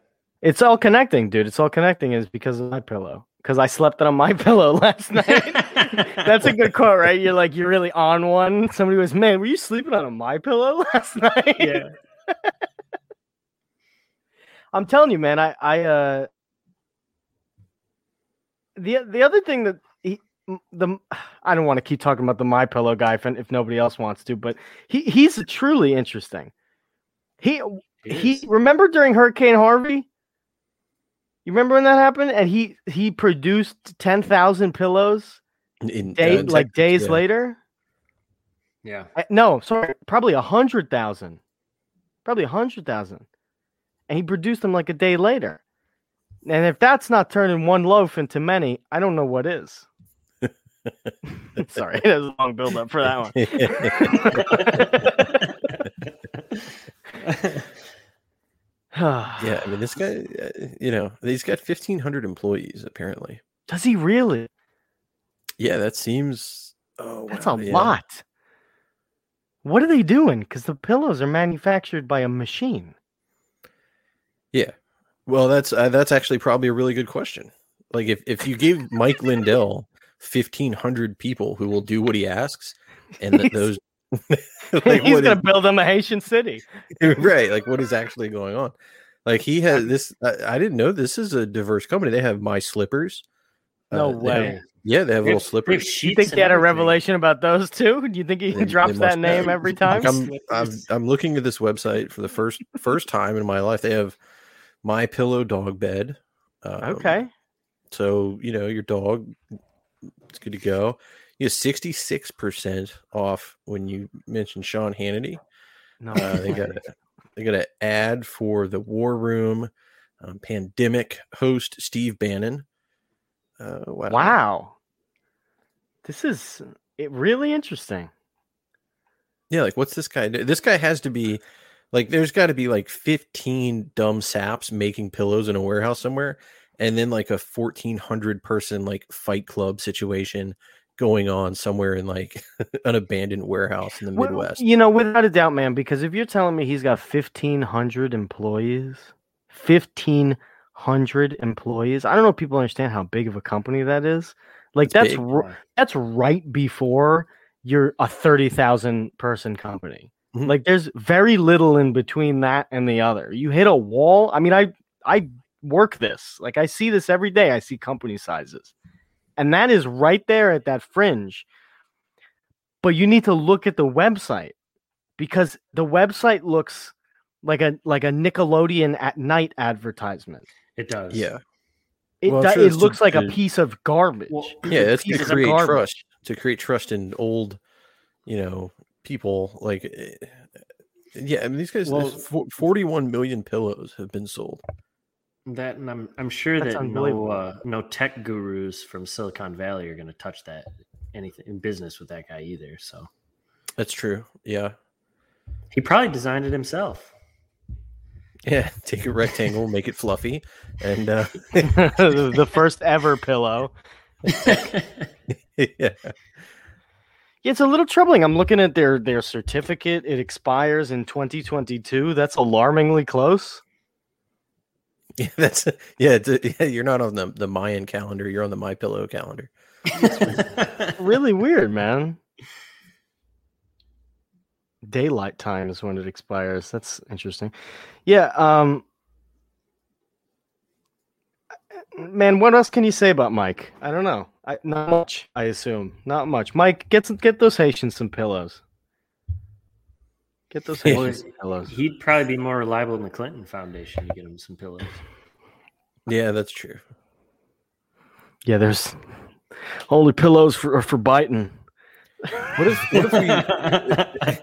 It's all connecting, dude. It's all connecting is because of my pillow. Because I slept on my *laughs* pillow last *laughs* night. That's a good quote, right? You're like, you're really on one. Somebody was, man, were you sleeping on a my pillow *laughs* last night? Yeah. I'm telling you, man. I, I, uh, the the other thing that he, the *sighs* I don't want to keep talking about the my pillow guy if, if nobody else wants to, but he he's truly interesting. He It he remember during Hurricane Harvey. You remember when that happened? And he he produced ten thousand pillows In, day uh, like days yeah. later. Yeah. No, sorry, probably a hundred thousand, probably a hundred thousand, and he produced them like a day later. And if that's not turning one loaf into many, I don't know what is. *laughs* sorry, that was a long build up for that one. yeah, I mean, this guy, uh, you know, he's got fifteen hundred employees apparently. does he really? Yeah, that seems. Oh, That's wow, a yeah. lot. What are they doing? Because the pillows are manufactured by a machine. Yeah, well, that's uh, that's actually probably a really good question. Like, if if you gave Mike Lindell fifteen hundred people who will do what he asks, and that those, *laughs* *laughs* like, He's gonna build them a Haitian city. *laughs* right, like what is actually going on? Like he has this. I, I didn't know this is a diverse company. They have my slippers. No Uh, they have- way. yeah, they have They little have- they slippers. sheets You think he had a revelation about those too? Do you think he They- drops they that name have. every time? Like, I'm, I'm I'm looking at this website for the first first time in my life. They have my pillow dog bed. Um, okay. So you know your dog, it's good to go. You have sixty six percent off when you mention Sean Hannity. No, Uh, they got a, *laughs* they got an ad for the War Room um, pandemic host Steve Bannon. Uh, wow. wow. This is it really interesting. Yeah, like what's this guy? do? This guy has to be like there's got to be like 15 dumb saps making pillows in a warehouse somewhere and then like a 1400 person like fight club situation going on somewhere in like *laughs* an abandoned warehouse in the Well, Midwest. You know, without a doubt, man, because if you're telling me he's got 1,500 employees, 1,500 employees, I don't know if people understand how big of a company that is. Like, It's that's r- that's right before you're a 30,000 person company. Mhm. Like, there's very little in between that and the other. You hit a wall. I mean, I, I work this. Like, I see this every day. I see company sizes. And that is right there at that fringe. But you need to look at the website because the website looks like a like a Nickelodeon at night advertisement. It does. Yeah. It, Well, I'm do- sure it it's to- looks like a piece of garbage. Well, Yeah, it's to create trust, to create trust in old, you know, people like eh, yeah, I mean these guys Well- 41 million pillows have been sold. That and I'm I'm sure That's that no uh, no tech gurus from Silicon Valley are going to touch that anything in business with that guy either. So That's true. Yeah. he probably designed it himself. Yeah, *laughs* take a rectangle, make it fluffy, and uh, *laughs* the the first ever pillow. *laughs* yeah, It's a little troubling. I'm looking at their their certificate. It expires in 2022. That's alarmingly close. *laughs* yeah, that's yeah, it's, yeah. You're not on the the Mayan calendar. You're on the My Pillow calendar. *laughs* Really weird, man. Daylight time is when it expires. That's interesting. Yeah, um Man, what else can you say about Mike? I don't know. I, not much, I assume. Not much. Mike, get some, get those Haitians some pillows. Get those *laughs* Haitians some pillows. He'd probably be more reliable than the Clinton Foundation to get him some pillows. Yeah, that's true. Yeah, there's only pillows for for biting. What if what if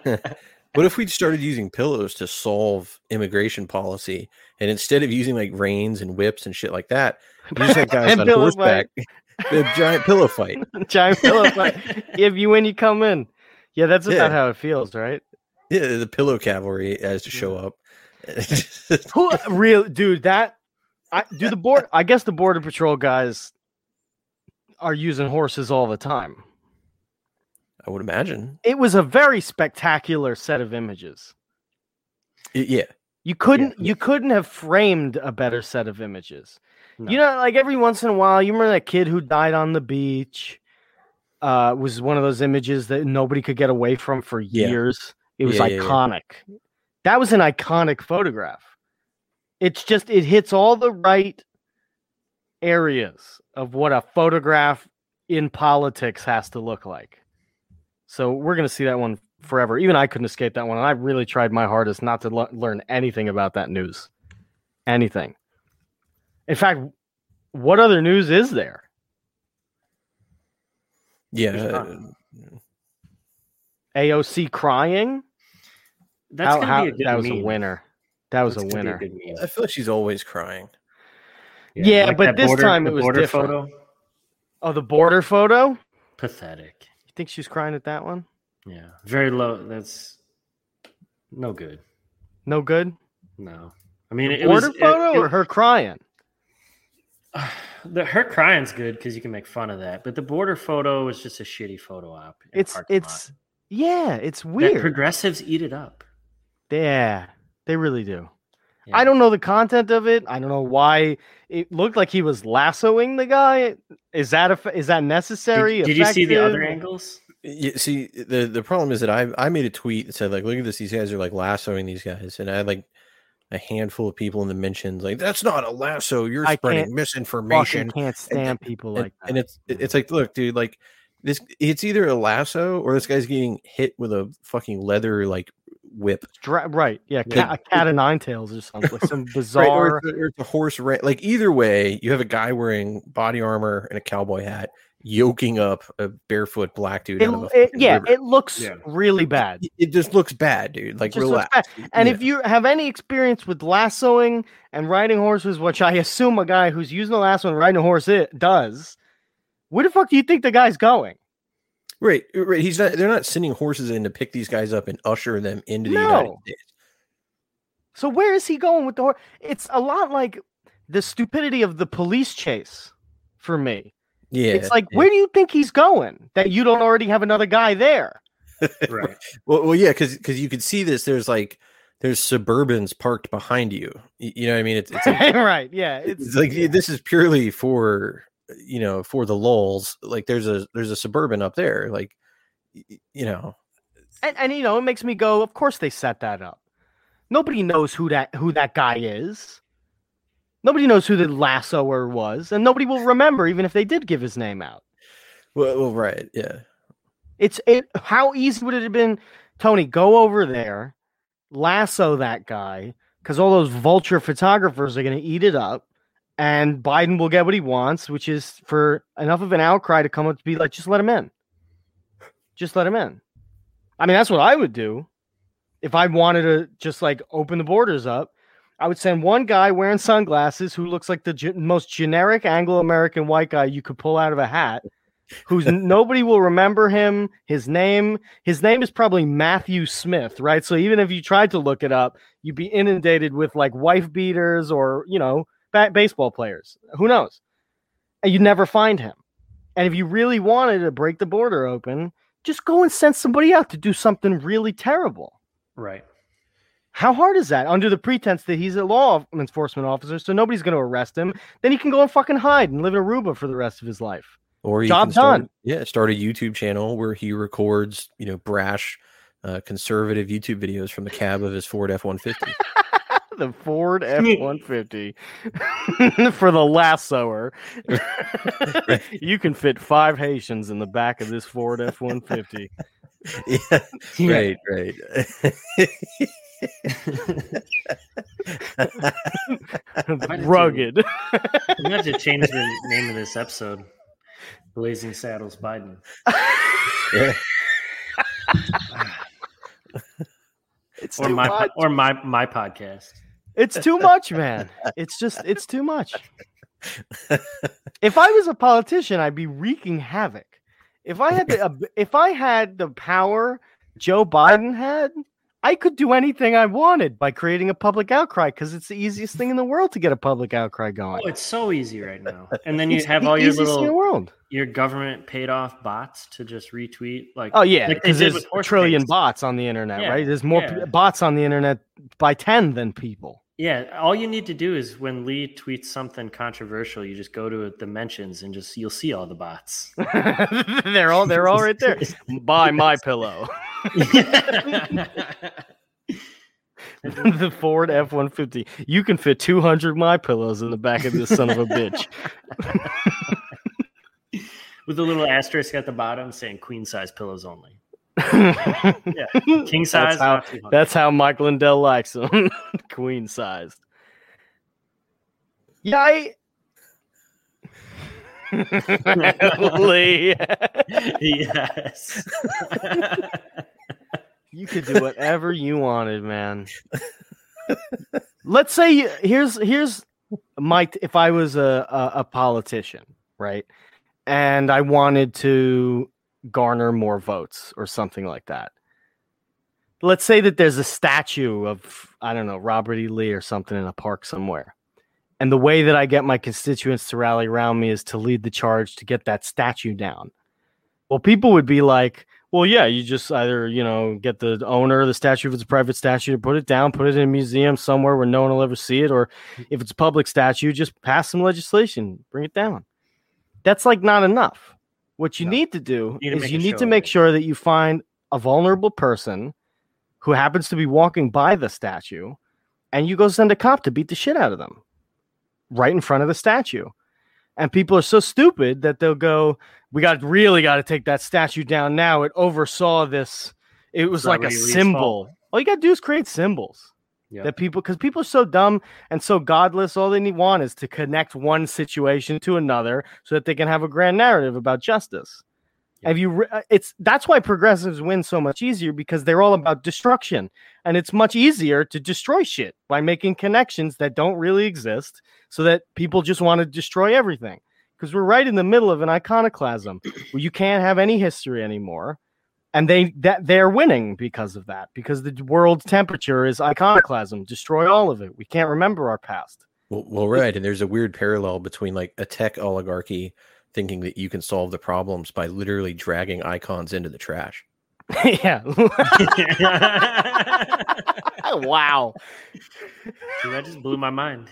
we *laughs* what if we started using pillows to solve immigration policy, and instead of using like reins and whips and shit like that, you just had guys on pillow horseback, a giant pillow fight. *laughs* Giant pillow fight. If you win, you come in. Yeah, that's about Yeah. how it feels, right? Yeah, the pillow cavalry has to show up. *laughs* Who real dude? That I do the board. I guess the border patrol guys are using horses all the time. I would imagine. It was a very spectacular set of images. Yeah, You couldn't you couldn't have framed a better set of images. No. You know, like every once in a while, you remember that kid who died on the beach? Uh, was one of those images that nobody could get away from for Yeah. years. It was Yeah, yeah, yeah. iconic. That was an iconic photograph. It's just it hits all the right areas of what a photograph in politics has to look like. So we're gonna see that one forever. Even I couldn't escape that one, and I really tried my hardest not to le- learn anything about that news. Anything. In fact, what other news is there? yeah. Uh, AOC crying? That's How- how- be a good that was a winner. That was That's a winner. good meme. I feel like she's always crying. Yeah, but that this time it was border different. photo. Oh, the border photo? Pathetic. You think she's crying at that one? Yeah, very low. That's no good. No good. No, I mean it border was it- photo it- or her crying? *sighs* the her crying's good because you can make fun of that, but the border photo is just a shitty photo op. in a It's lot. it's yeah, it's That weird. progressives eat it up. yeah, they really do. Yeah. I don't know the content of it. I don't know why it looked like he was lassoing the guy. Is that a, is that necessary? Did, did you see the other angles? Yeah, see, the the problem is that I I made a tweet that said like, look at this, these guys are like lassoing these guys, and I had like a handful of people in the mentions like, that's not a lasso, you're I spreading misinformation. Can't stand people and, like that. and it's it's like, look, dude, like this, it's either a lasso or this guy's getting hit with a fucking leather like whip, right? Yeah, Yeah. cat, a cat of nine tails or something. Like some *laughs* right? bizarre. Or, it's a, or it's a horse ra- Like either way, you have a guy wearing body armor and a cowboy hat, yoking up a barefoot black dude. It, out of a it- yeah, river. it looks Yeah. really bad. It- it just looks bad, dude. Like relax. And Yeah. if you have any experience with lassoing and riding horses, which I assume a guy who's using a lasso and riding a horse it does, where the fuck do you think the guy's going? Right, right. He's not. They're not sending horses in to pick these guys up and usher them into the No. United States. So where is he going with the horse? It's a lot like the stupidity of the police chase for me. Yeah, it's like, yeah. where do you think he's going that you don't already have another guy there? *laughs* Right. Well, well, yeah, because because you could see this. There's like there's Suburbans parked behind you. You know what I mean? It's it's like, *laughs* right. Yeah. it's It's, like yeah. this is purely for you know for the lulls. Like there's a there's a Suburban up there. Like y- y- you know. and, and you know, it makes me go, of course they set that up. Nobody knows who that who that guy is. Nobody knows who the lassoer was, and nobody will remember even if they did give his name out. Well, well, right, yeah. It's it how easy would it have been, Tony, go over there, lasso that guy, because all those vulture photographers are gonna eat it up, and Biden will get what he wants, which is for enough of an outcry to come up to be like, just let him in. Just let him in. I mean, that's what I would do. If I wanted to just like open the borders up, I would send one guy wearing sunglasses who looks like the ge- most generic Anglo American white guy you could pull out of a hat who's *laughs* nobody will remember him. His name, his name is probably Matthew Smith, right? So even if you tried to look it up, you'd be inundated with like wife beaters or you know ba- baseball players. Who knows? And you'd never find him. And if you really wanted to break the border open, just go and send somebody out to do something really terrible. Right. How hard is that? Under the pretense that he's a law enforcement officer, so nobody's going to arrest him. Then he can go and fucking hide and live in Aruba for the rest of his life. Or you Job can start, done. Yeah, start a YouTube channel where he records, you know, brash, uh, conservative YouTube videos from the cab of his Ford F one fifty. *laughs* the Ford *laughs* F one fifty *laughs* for the lassoer. you can fit five Haitians in the back of this Ford F one fifty. Yeah, right, right. *laughs* Rugged. We have to change the *laughs* name of this episode. Blazing Saddles Biden. Yeah. *laughs* It's Or my much. or my my podcast. It's too much, man. It's just it's too much. If I was a politician, I'd be wreaking havoc. If I had the if I had the power Joe Biden had, I could do anything I wanted by creating a public outcry because it's the easiest thing in the world to get a public outcry going. Oh, it's so easy right now. And then *laughs* you have the all your easiest in the little world. your government paid off bots to just retweet like Oh yeah, because did there's a trillion bots on the internet, Yeah, right? There's more yeah. p- bots on the internet by ten than people. Yeah, all you need to do is when Lee tweets something controversial, you just go to the mentions and just you'll see all the bots. *laughs* they're all they're all right there. *laughs* Buy my pillow. *laughs* the Ford F one fifty. You can fit two hundred my pillows in the back of this son of a bitch. With a little asterisk at the bottom saying queen size pillows only. *laughs* Yeah. *laughs* King size. That's how, that's how Mike Lindell likes them, *laughs* queen sized. Yeah, I. Lee, yes. you could do whatever you wanted, man. Let's say you- here's here's Mike. If I was a, a a politician, right, and I wanted to garner more votes or something like that. Let's say that there's a statue of I don't know Robert E. Lee or something in a park somewhere. And the way that I get my constituents to rally around me is to lead the charge to get that statue down. Well, people would be like, well, yeah, you just either, you know, get the owner of the statue if it's a private statue to put it down, put it in a museum somewhere where no one will ever see it, or if it's a public statue, just pass some legislation, bring it down. That's like not enough. What you No. need to do You need is make you need to make sure that you find a vulnerable person who happens to be walking by the statue and you go send a cop to beat the shit out of them right in front of the statue. And people are so stupid that they'll go, We got really got to take that statue down now. It oversaw this. It was like a. Lee's symbol. fault. All you got to do is create symbols Yeah. that people, because people are so dumb and so godless, all they need want is to connect one situation to another so that they can have a grand narrative about justice. Have you? re- uh, It's that's why progressives win so much easier because they're all about destruction, and it's much easier to destroy shit by making connections that don't really exist, so that people just want to destroy everything. Because we're right in the middle of an iconoclasm where you can't have any history anymore, and they that they're winning because of that. Because the world's temperature is iconoclasm. Destroy all of it. We can't remember our past. Well, well, right, and there's a weird parallel between like a tech oligarchy thinking that you can solve the problems by literally dragging icons into the trash. *laughs* yeah. *laughs* wow. Dude, that just blew my mind.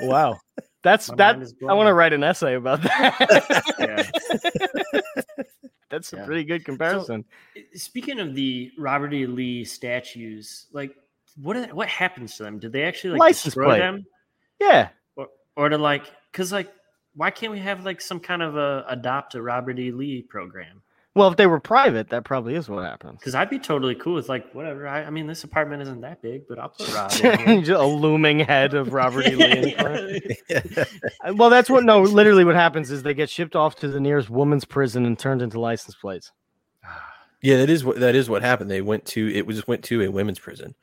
Wow. That's My that. I want to write an essay about that. Yeah. *laughs* That's a pretty good comparison. Eh, speaking of the Robert E. Lee statues, like what are- what happens to them? Did they actually like License destroy plate. them, yeah. or or to like because like why can't we have like some kind of a adopt a Robert E. Lee program? Well, if they were private, that probably is what happens. Because I'd be totally cool with like whatever. I, I mean, this apartment isn't that big, but I'll put Rob in here. *laughs* a looming head of Robert E. Lee. in. *laughs* Yeah. *laughs* Well, that's what. No, literally, what happens is they get shipped off to the nearest woman's prison and turned into license plates. *sighs* Yeah, that is what that is what happened. They went to it was went to a women's prison.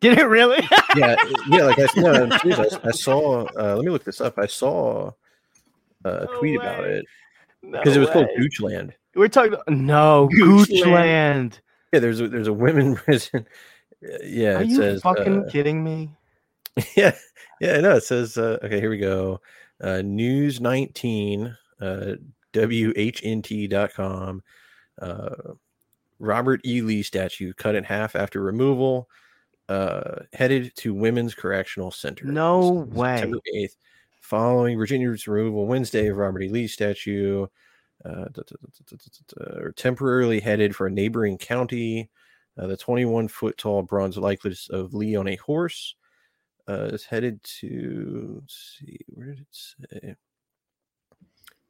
Did it really? Yeah, yeah. Like I, no, I'm I, I saw. Uh, let me look this up. I saw uh, a No tweet about it. because it was called Goochland. We're talking about, no Goochland. Yeah, there's a, there's a women *laughs* prison. Yeah, Are it you says fucking uh, kidding me? *laughs* yeah, yeah. No, it says uh, okay. Here we go. Uh, News 19, uh, WHNT.com. Uh, Robert E. Lee statue cut in half after removal. Uh, headed to Women's Correctional Center. No way. September 8th, following Virginia's removal Wednesday of Robert E. Lee statue. Uh, or temporarily headed for a neighboring county. Uh, the 21 foot tall bronze likeness of Lee on a horse uh, is headed to. Let's see, where did it say?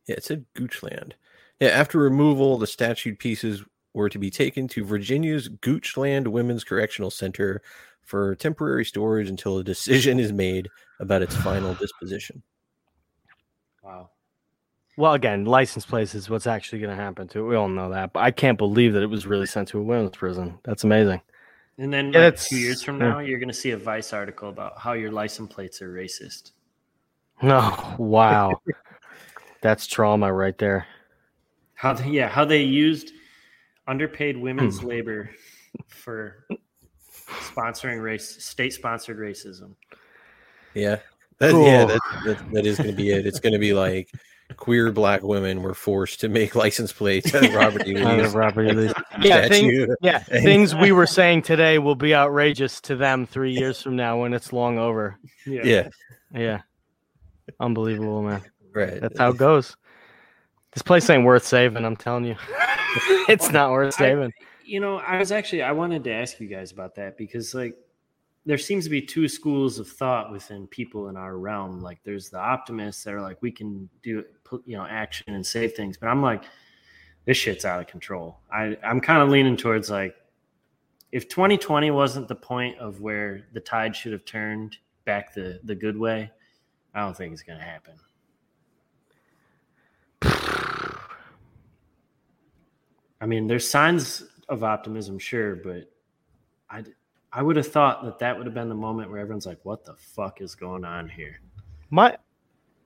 Yeah, it said Goochland. Yeah, after removal, the statued pieces were to be taken to Virginia's Goochland Women's Correctional Center for temporary storage until a decision is made about its final *sighs* disposition. Wow. Well, again, license plates is what's actually going to happen to it. We all know that, but I can't believe that it was really sent to a women's prison. That's amazing. And then Yeah, like, two years from yeah. now, you're going to see a Vice article about how your license plates are racist. No, *laughs* wow, that's trauma right there. How they, yeah, how they used underpaid women's Hmm. labor for sponsoring race, state-sponsored racism. Yeah. That, yeah, that, that, that is going to be it. It's going to be like queer black women were forced to make *laughs* license plates at Robert E. *laughs* Out Lee's of Robert E. Lee's- *laughs* Yeah, thing- statue. yeah, things we were saying today will be outrageous to them three years from now when it's long over. Yeah, Yeah, unbelievable, man. right. That's how it goes. This place ain't worth saving. I'm telling you, it's not worth saving. You know, I was actually I wanted to ask you guys about that because like there seems to be two schools of thought within people in our realm. Like there's the optimists that are like we can do you know action and save things, but I'm like this shit's out of control. I I'm kind of leaning towards like if 2020 wasn't the point of where the tide should have turned back the the good way, I don't think it's going to happen. *sighs* I mean, there's signs of optimism, sure, but I I would have thought that that would have been the moment where everyone's like, "What the fuck is going on here?" My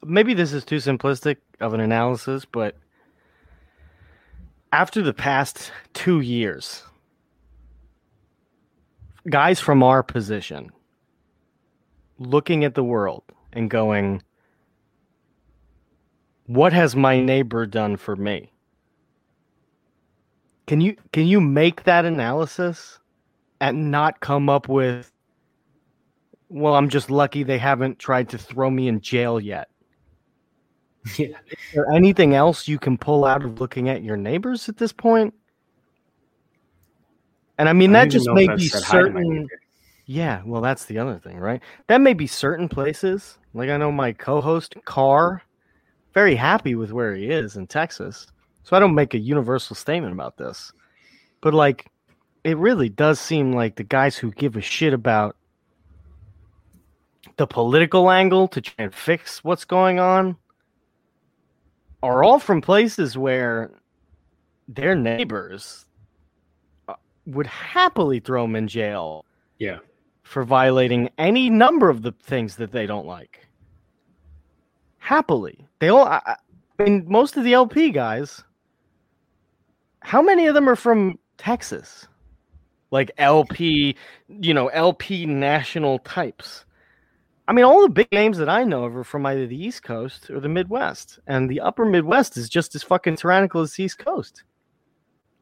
maybe this is too simplistic of an analysis, but after the past two years, guys from our position looking at the world and going, What has my neighbor done for me? Can you can you make that analysis and not come up with well, I'm just lucky they haven't tried to throw me in jail yet. *laughs* Yeah, Is there anything else you can pull out of looking at your neighbors at this point? And I mean, that just may be certain. Yeah, well, that's the other thing, right? That may be certain places. Like I know my co-host Carr, very happy with where he is in Texas. So I don't make a universal statement about this. But like it really does seem like the guys who give a shit about the political angle to try and fix what's going on are all from places where their neighbors uh, would happily throw them in jail Yeah, for violating any number of the things that they don't like. Happily, they all. I, I mean, most of the LP guys. How many of them are from Texas? Like LP, you know, LP national types. I mean, all the big names that I know of are from either the East Coast or the Midwest, and the Upper Midwest is just as fucking tyrannical as the East Coast.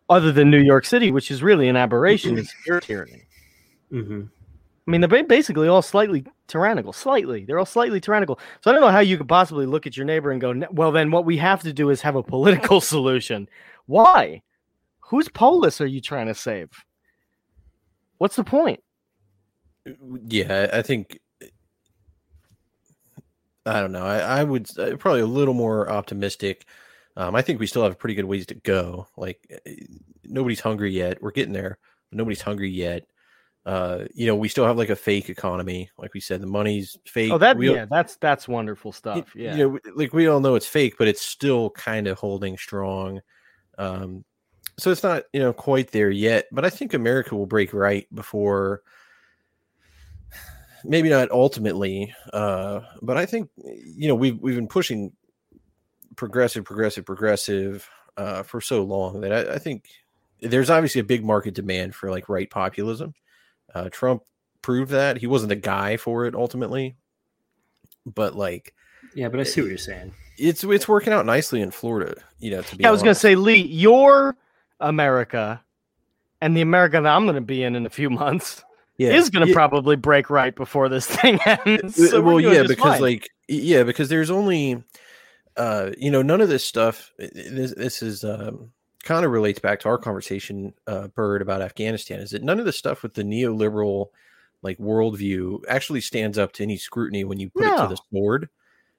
Other than New York City, which is really an aberration, it's pure tyranny. hmm I mean, they're basically all slightly tyrannical. Slightly, they're all slightly tyrannical. So I don't know how you could possibly look at your neighbor and go, "Well, then what we have to do is have a political *laughs* solution." Why? Whose polis are you trying to save? What's the point? Yeah, I think. I don't know. I, I would uh, probably a little more optimistic. Um, I think we still have pretty good ways to go. Like uh, nobody's hungry yet. We're getting there. But nobody's hungry yet. Uh, you know, we still have like a fake economy. Like we said, the money's fake. Oh, that We- yeah, that's that's wonderful stuff. Yeah, You know, like we all know it's fake, but it's still kind of holding strong. Um, so it's not you know quite there yet, but I think America will break right before. Maybe not ultimately, uh, but I think you know we've we've been pushing progressive, progressive, progressive uh, for so long that I, I, think there's obviously a big market demand for like right populism. Uh, Trump proved that he wasn't the guy for it ultimately, but like, yeah, but I see what you're saying. It's it's working out nicely in Florida, you know. To be, yeah, I was gonna say, Lee, your America and the America that I'm gonna be in in a few *laughs* months yeah. is going to yeah. probably break right before this *laughs* thing ends. So well, yeah, because fine. like yeah, because there's only uh you know none of this stuff. This this is um kind of relates back to our conversation, uh, Bird, about Afghanistan. Is that none of the stuff with the neoliberal like worldview actually stands up to any scrutiny when you put no. it to the sword.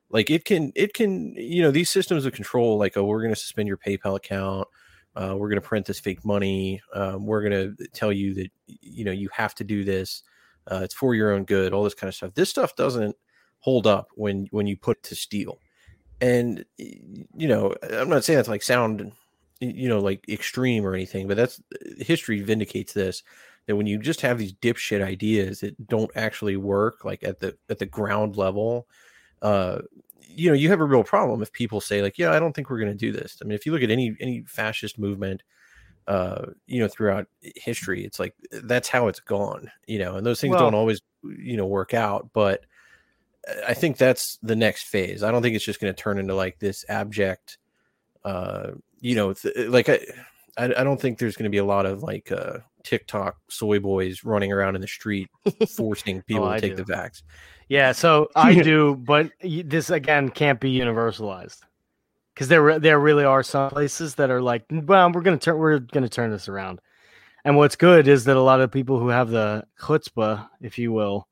Like it can, it can, you know, these systems of control, like, oh, we're going to suspend your PayPal account uh, we're going to print this fake money. Um, we're going to tell you that you know you have to do this. Uh, it's for your own good. All this kind of stuff. This stuff doesn't hold up when when you put to steel. And you know, I'm not saying that's like sound, you know, like extreme or anything, but that's history vindicates this. That when you just have these dipshit ideas that don't actually work, like at the at the ground level, uh, you know you have a real problem if people say like yeah i don't think we're going to do this i mean if you look at any any fascist movement uh you know throughout history it's like that's how it's gone you know and those things well, don't always you know work out but i think that's the next phase i don't think it's just going to turn into like this abject uh you know th- like i I, don't think there's going to be a lot of like uh, TikTok soy boys running around in the street *laughs* forcing people oh, to take do. the vax. Yeah, so I do, but this again can't be universalized because there there really are some places that are like, well, we're gonna turn we're gonna turn this around. And what's good is that a lot of people who have the chutzpah, if you will,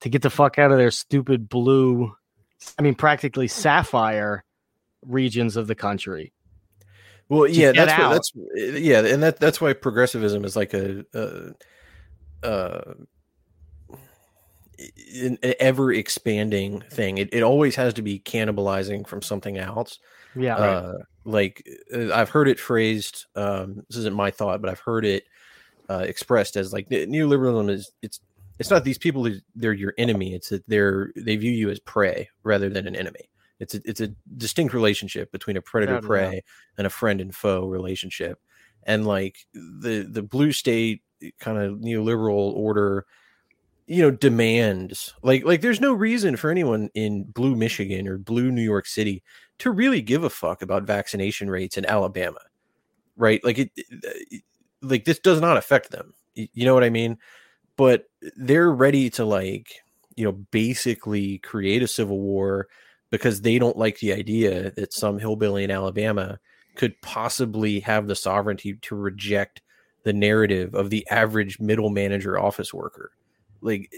to get the fuck out of their stupid blue, I mean, practically sapphire regions of the country. Well, yeah, that's what, that's eh, yeah, and that that's why progressivism is like a, a, a an ever expanding thing. It, it always has to be cannibalizing from something else. Yeah. Uh, like uh, I've heard it phrased. Um, this isn't my thought, but I've heard it uh, expressed as like neoliberalism is it's it's not these people they're your enemy. It's that they're they view you as prey rather than an enemy. It's a it's a distinct relationship between a predator prey and a friend and foe relationship. And like the the blue state kind of neoliberal order you know demands like like there's no reason for anyone in blue michigan or blue new york city to really give a fuck about vaccination rates in alabama right? Like it, it uh, like this does not affect them you know what i mean? But they're ready to like you know basically create a civil war because they don't like the idea that some hillbilly in alabama could possibly have the sovereignty to reject the narrative of the average middle manager office worker like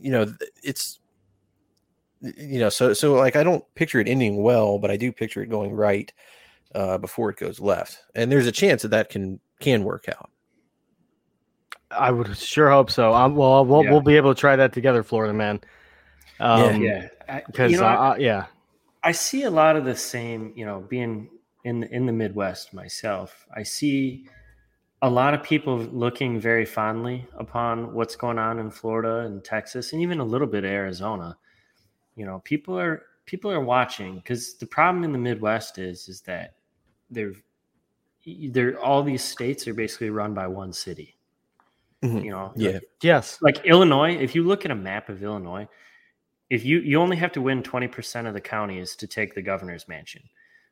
you know it's you know so so like i don't picture it ending well but i do picture it going right uh before it goes left. And there's a chance that that can can work out. I would sure hope so. Um, well we'll, yeah. we'll be able to try that together florida man. Um, yeah. Because you know, uh, yeah. I see a lot of the same you know being in in the midwest myself. I see a lot of people looking very fondly upon what's going on in Florida and Texas and even a little bit of Arizona. You know, people are people are watching because the problem in the Midwest is is that they're they're all these states are basically run by one city. Mm-hmm. You know, yeah, like, yes. Like Illinois, if you look at a map of Illinois, if you you only have to win twenty percent of the counties to take the governor's mansion,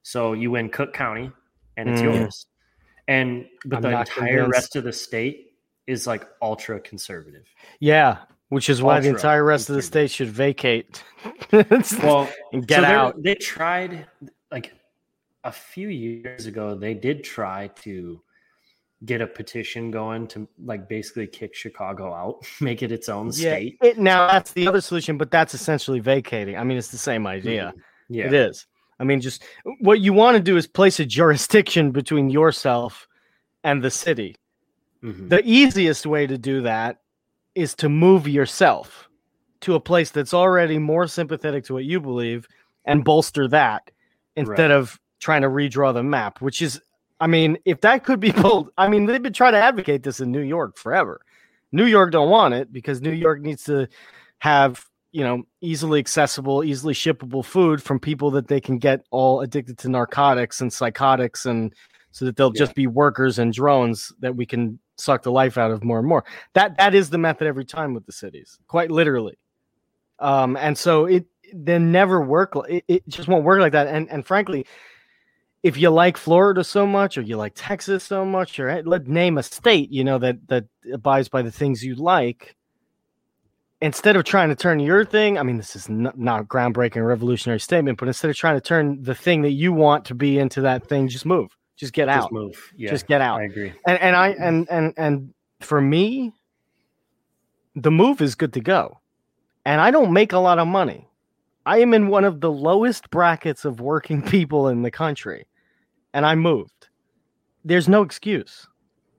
so you win Cook County and it's mm. yours and but I'm the entire convinced. rest of the state is like ultra conservative. Yeah, which is why ultra the entire rest of the state should vacate. *laughs* well, and get so out. They tried like a few years ago. They did try to get a petition going to like basically kick Chicago out, *laughs* make it its own yeah, state. It, now that's the other solution, but that's essentially vacating. I mean, it's the same idea. Mm-hmm. Yeah, it is. I mean, just what you want to do is place a jurisdiction between yourself and the city. Mm-hmm. The easiest way to do that is to move yourself to a place that's already more sympathetic to what you believe and bolster that instead right. of trying to redraw the map, which is, I mean, if that could be *laughs* pulled, I mean, they've been trying to advocate this in New York forever. New York don't want it because New York needs to have you know, easily accessible, easily shippable food from people that they can get all addicted to narcotics and psychotics and so that they'll Yeah. just be workers and drones that we can suck the life out of more and more. That that is the method every time with the cities, quite literally. Um, and so it they never work. It, it just won't work like that. And and frankly, if you like Florida so much, or you like Texas so much, or eh, let name a state, you know that that abides by the things you like. Instead of trying to turn your thing, I mean, this is not, groundbreaking, revolutionary statement, but instead of trying to turn the thing that you want to be into that thing, just move, just get out, Just move. Yeah. just get out I agree. and and I mm-hmm. and and and for me, the move is good to go, and I don't make a lot of money. I am in one of the lowest brackets of working *laughs* people in the country, and I moved. There's no excuse.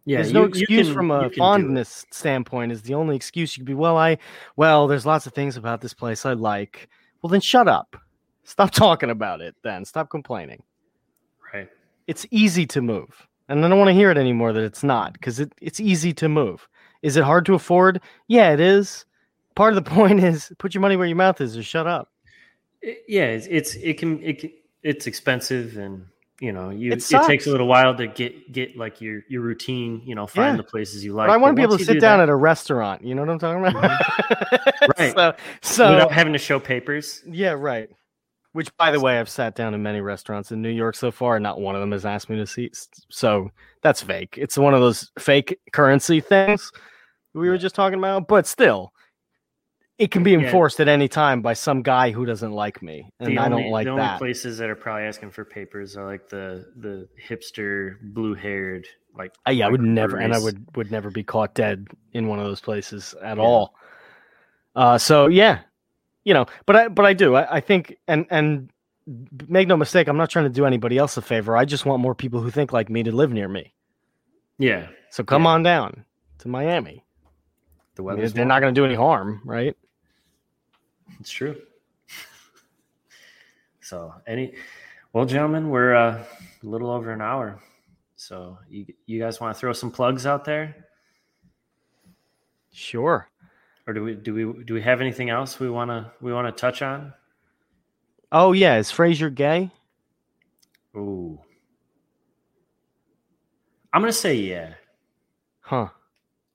Yeah. there's no you- you excuse can- from a can do it. fondness standpoint. Is the only excuse you could be. Well, I well, there's lots of things about this place I like. Well, then shut up. Stop *laughs* talking about it. Then stop complaining Right. it's easy to move. And I don't want to hear it anymore that it's not because it, it's easy to move. Is it hard to afford? Yeah, it is. Part of the *laughs* point is put your money where your mouth is or shut up. It- yeah. It's, it's it can it can, it's expensive and you know you It it, takes a little while to get get like your your routine. You know, find Yeah. the places you like. but I want to be able to sit do down that, at a restaurant. You know what I'm talking about? Mm-hmm. *laughs* Right. So, so without having to show papers. yeah, right. Which, by the way, I've sat down in many restaurants in New York so far, and not one of them has asked me to see. So that's fake. It's one of those fake currency things we were just talking about. But still, it can be Yeah. enforced at any time by some guy who doesn't like me, and the I only, don't like the only that. places that are probably asking for papers are like the the hipster blue haired like Uh, yeah, I would never, and I would would never be caught dead in one of those places at Yeah. all. Uh, so yeah, you know, but I but I do. I, I think, and and make no mistake, I'm not trying to do anybody else a favor. I just want more people who think like me to live near me. yeah So come Yeah. on down to Miami. the mean, they're not going to do any harm, right? It's true. So any well, gentlemen, we're uh, a little over an hour. So you you guys want to throw some plugs out there, Sure. or do we do we do we have anything else we want to we want to touch on? Oh yeah, is Frasier gay? Ooh, I'm gonna say yeah. Huh.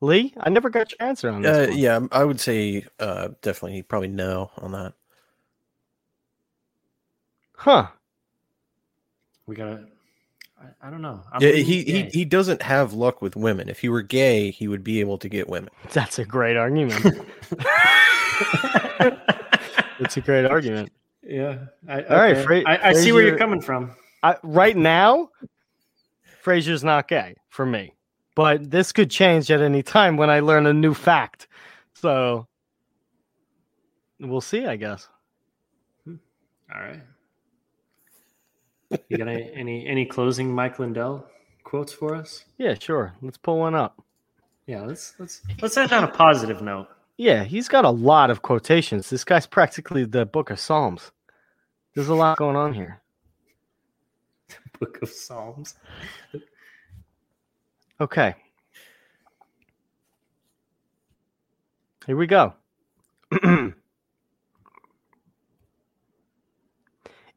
Lee, I never got your answer on this. Uh, one. yeah, I would say uh, definitely probably no on that. Huh. We gotta. I, I don't know. I'm Yeah, he, he gay. he doesn't have luck with women. If he were gay, he would be able to get women. *laughs* That's a great argument. *laughs* It's a great argument. yeah. I, All right, okay. Fra- I, I see where you're coming from. I, right now, Frasier's not gay for me, but this could change at any time when I learn a new fact. So we'll see, I guess. All right. You got any any, any closing Mike Lindell quotes for us? Yeah, sure. Let's pull one up. Yeah, let's let's let's end on a positive note. Yeah, he's got a lot of quotations. This guy's practically the book of Psalms. There's a lot going on here. *laughs* Book of Psalms. Okay. Here we go. *clears throat*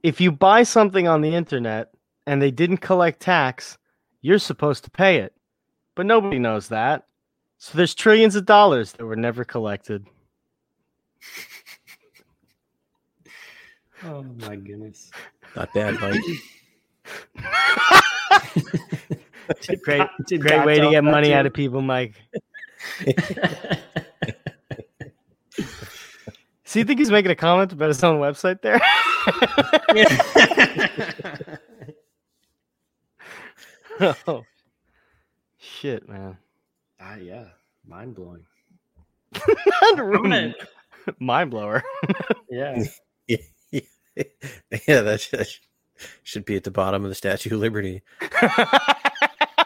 if you buy something on the internet and they didn't collect tax, you're supposed to pay it. But nobody knows that. So there's trillions of dollars that were never collected. Oh my goodness. Not bad, Mike. *laughs* *laughs* *laughs* Did Great, God- did great way to get money to out of people, Mike. *laughs* So you think he's making a comment about his own website there? *laughs* oh, shit, man. ah, yeah, mind blowing. Rude. Mind blower. Yeah. yeah, that should, should be at the bottom of the Statue of Liberty.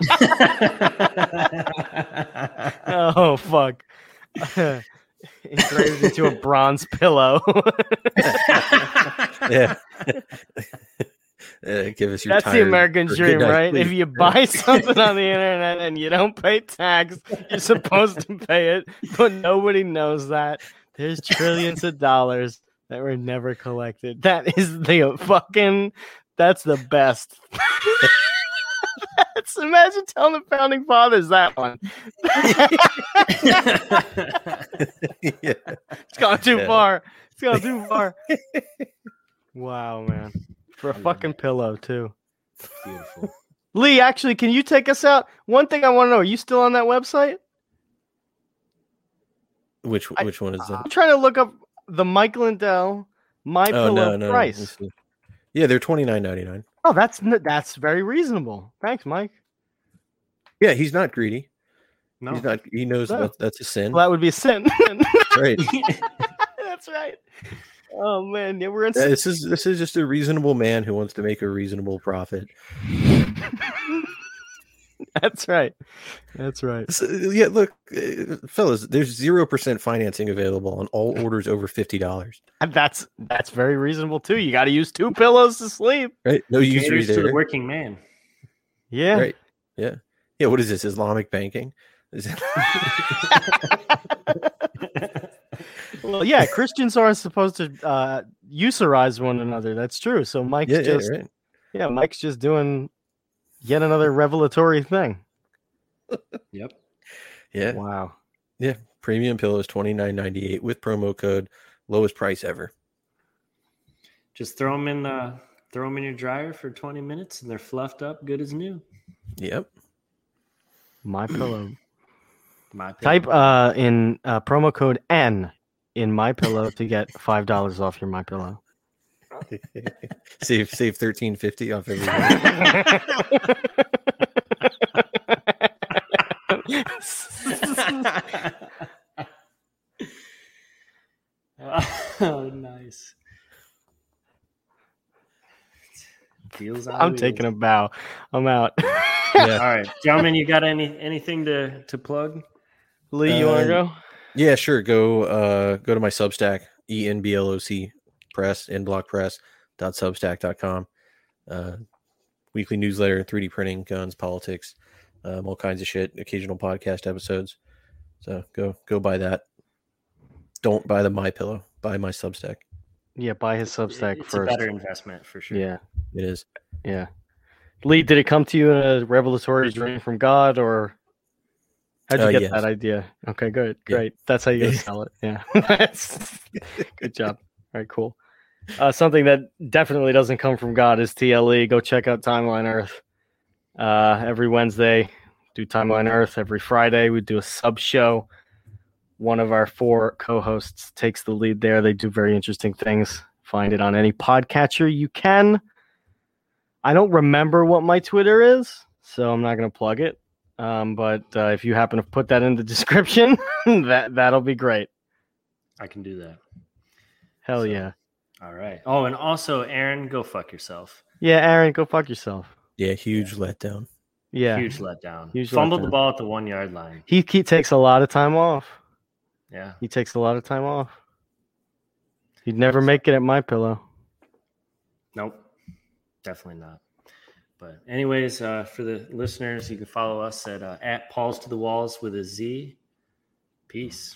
*laughs* oh fuck. *laughs* Engraved into a bronze pillow. *laughs* Yeah. Uh, give us your That's the American dream, night right? If you buy something on the internet and you don't pay tax, you're supposed to pay it, but nobody knows that. There's trillions of dollars that were never collected. That is the fucking. That's the best. That's, imagine telling the founding fathers that one. *laughs* yeah. It's gone too Yeah. far. It's gone too far. *laughs* wow, man. For a I love fucking pillow, too. Beautiful. *laughs* Lee, actually, can you take us out? One thing I want to know: Are you still on that website? Which I- which one is that? I'm trying to look up the Mike Lindell My Oh Pillow no, no, no. price. Let's see. Yeah, they're twenty nine ninety nine. Oh, that's that's very reasonable. Thanks, Mike. Yeah, he's not greedy. No. He's not. He knows No. that that's a sin. Well, that would be a sin. *laughs* right. that's right. Oh man, yeah, we're in. Yeah, this is this is just a reasonable man who wants to make a reasonable profit. *laughs* *laughs* that's right. That's right. So, yeah, look, uh, fellas, there's zero percent financing available on all *laughs* orders over fifty dollars. That's that's very reasonable too. You got to use two pillows to sleep. Right? No usury Caters to the working man. Yeah. Right? Yeah. Yeah. What is this? Islamic banking? Is it- *laughs* Well, yeah, Christians aren't supposed to uh, usurize one another. That's true. So Mike's yeah, yeah, just right. yeah, Mike's just doing yet another revelatory thing. *laughs* Yep. Yeah. Wow. Yeah. Premium pillows twenty nine ninety eight with promo code lowest price ever. Just throw them in the throw them in your dryer for 20 minutes and they're fluffed up good as new. Yep. My *clears throat* pillow. My Type uh in uh, promo code N in my pillow to get five dollars off your my pillow. *laughs* save save thirteen fifty off every. oh, nice. Feels I'm taking a bow. I'm out. Yeah. All right, gentlemen, you got any anything to to plug? Lee, you want to Uh, go? Yeah, sure. Go uh go to my Substack, E N B L O C press, enbloc press dot substack.com. Uh weekly newsletter, 3D printing, guns, politics, um, all kinds of shit, occasional podcast episodes. So go go buy that. Don't buy the my pillow, buy my Substack. Yeah, buy his Substack it's first. a better investment for sure. Yeah, It is. yeah. Lee, did it come to you in a revelatory dream from God, or how'd you Uh, get yes. that idea? Okay, good, Yeah. great. That's how you *laughs* gonna sell it. Yeah, *laughs* That's- *laughs* good job. All right, cool. Uh, something that definitely doesn't come from God is TLE. Go check out Timeline Earth. Uh, every Wednesday, do Timeline Earth. Every Friday, we do a sub show. One of our four co-hosts takes the lead there. They do very interesting things. Find it on any podcatcher you can. I don't remember what my Twitter is, so I'm not going to plug it. Um, but uh, if you happen to put that in the *laughs* description, that that'll be great. I can do that. Hell So- yeah, All right. Oh, and also, Aaron, go fuck yourself. yeah. Aaron, go fuck yourself. Yeah, huge letdown. Yeah, Huge letdown. Huge Fumbled the ball at the one yard line. he, he takes a lot of time off. Yeah. He takes a lot of time off. He'd never make it at my pillow. Nope. Definitely not. But anyways, uh, for the listeners, you can follow us at uh, at Paul's to the Walls with a Z. Peace.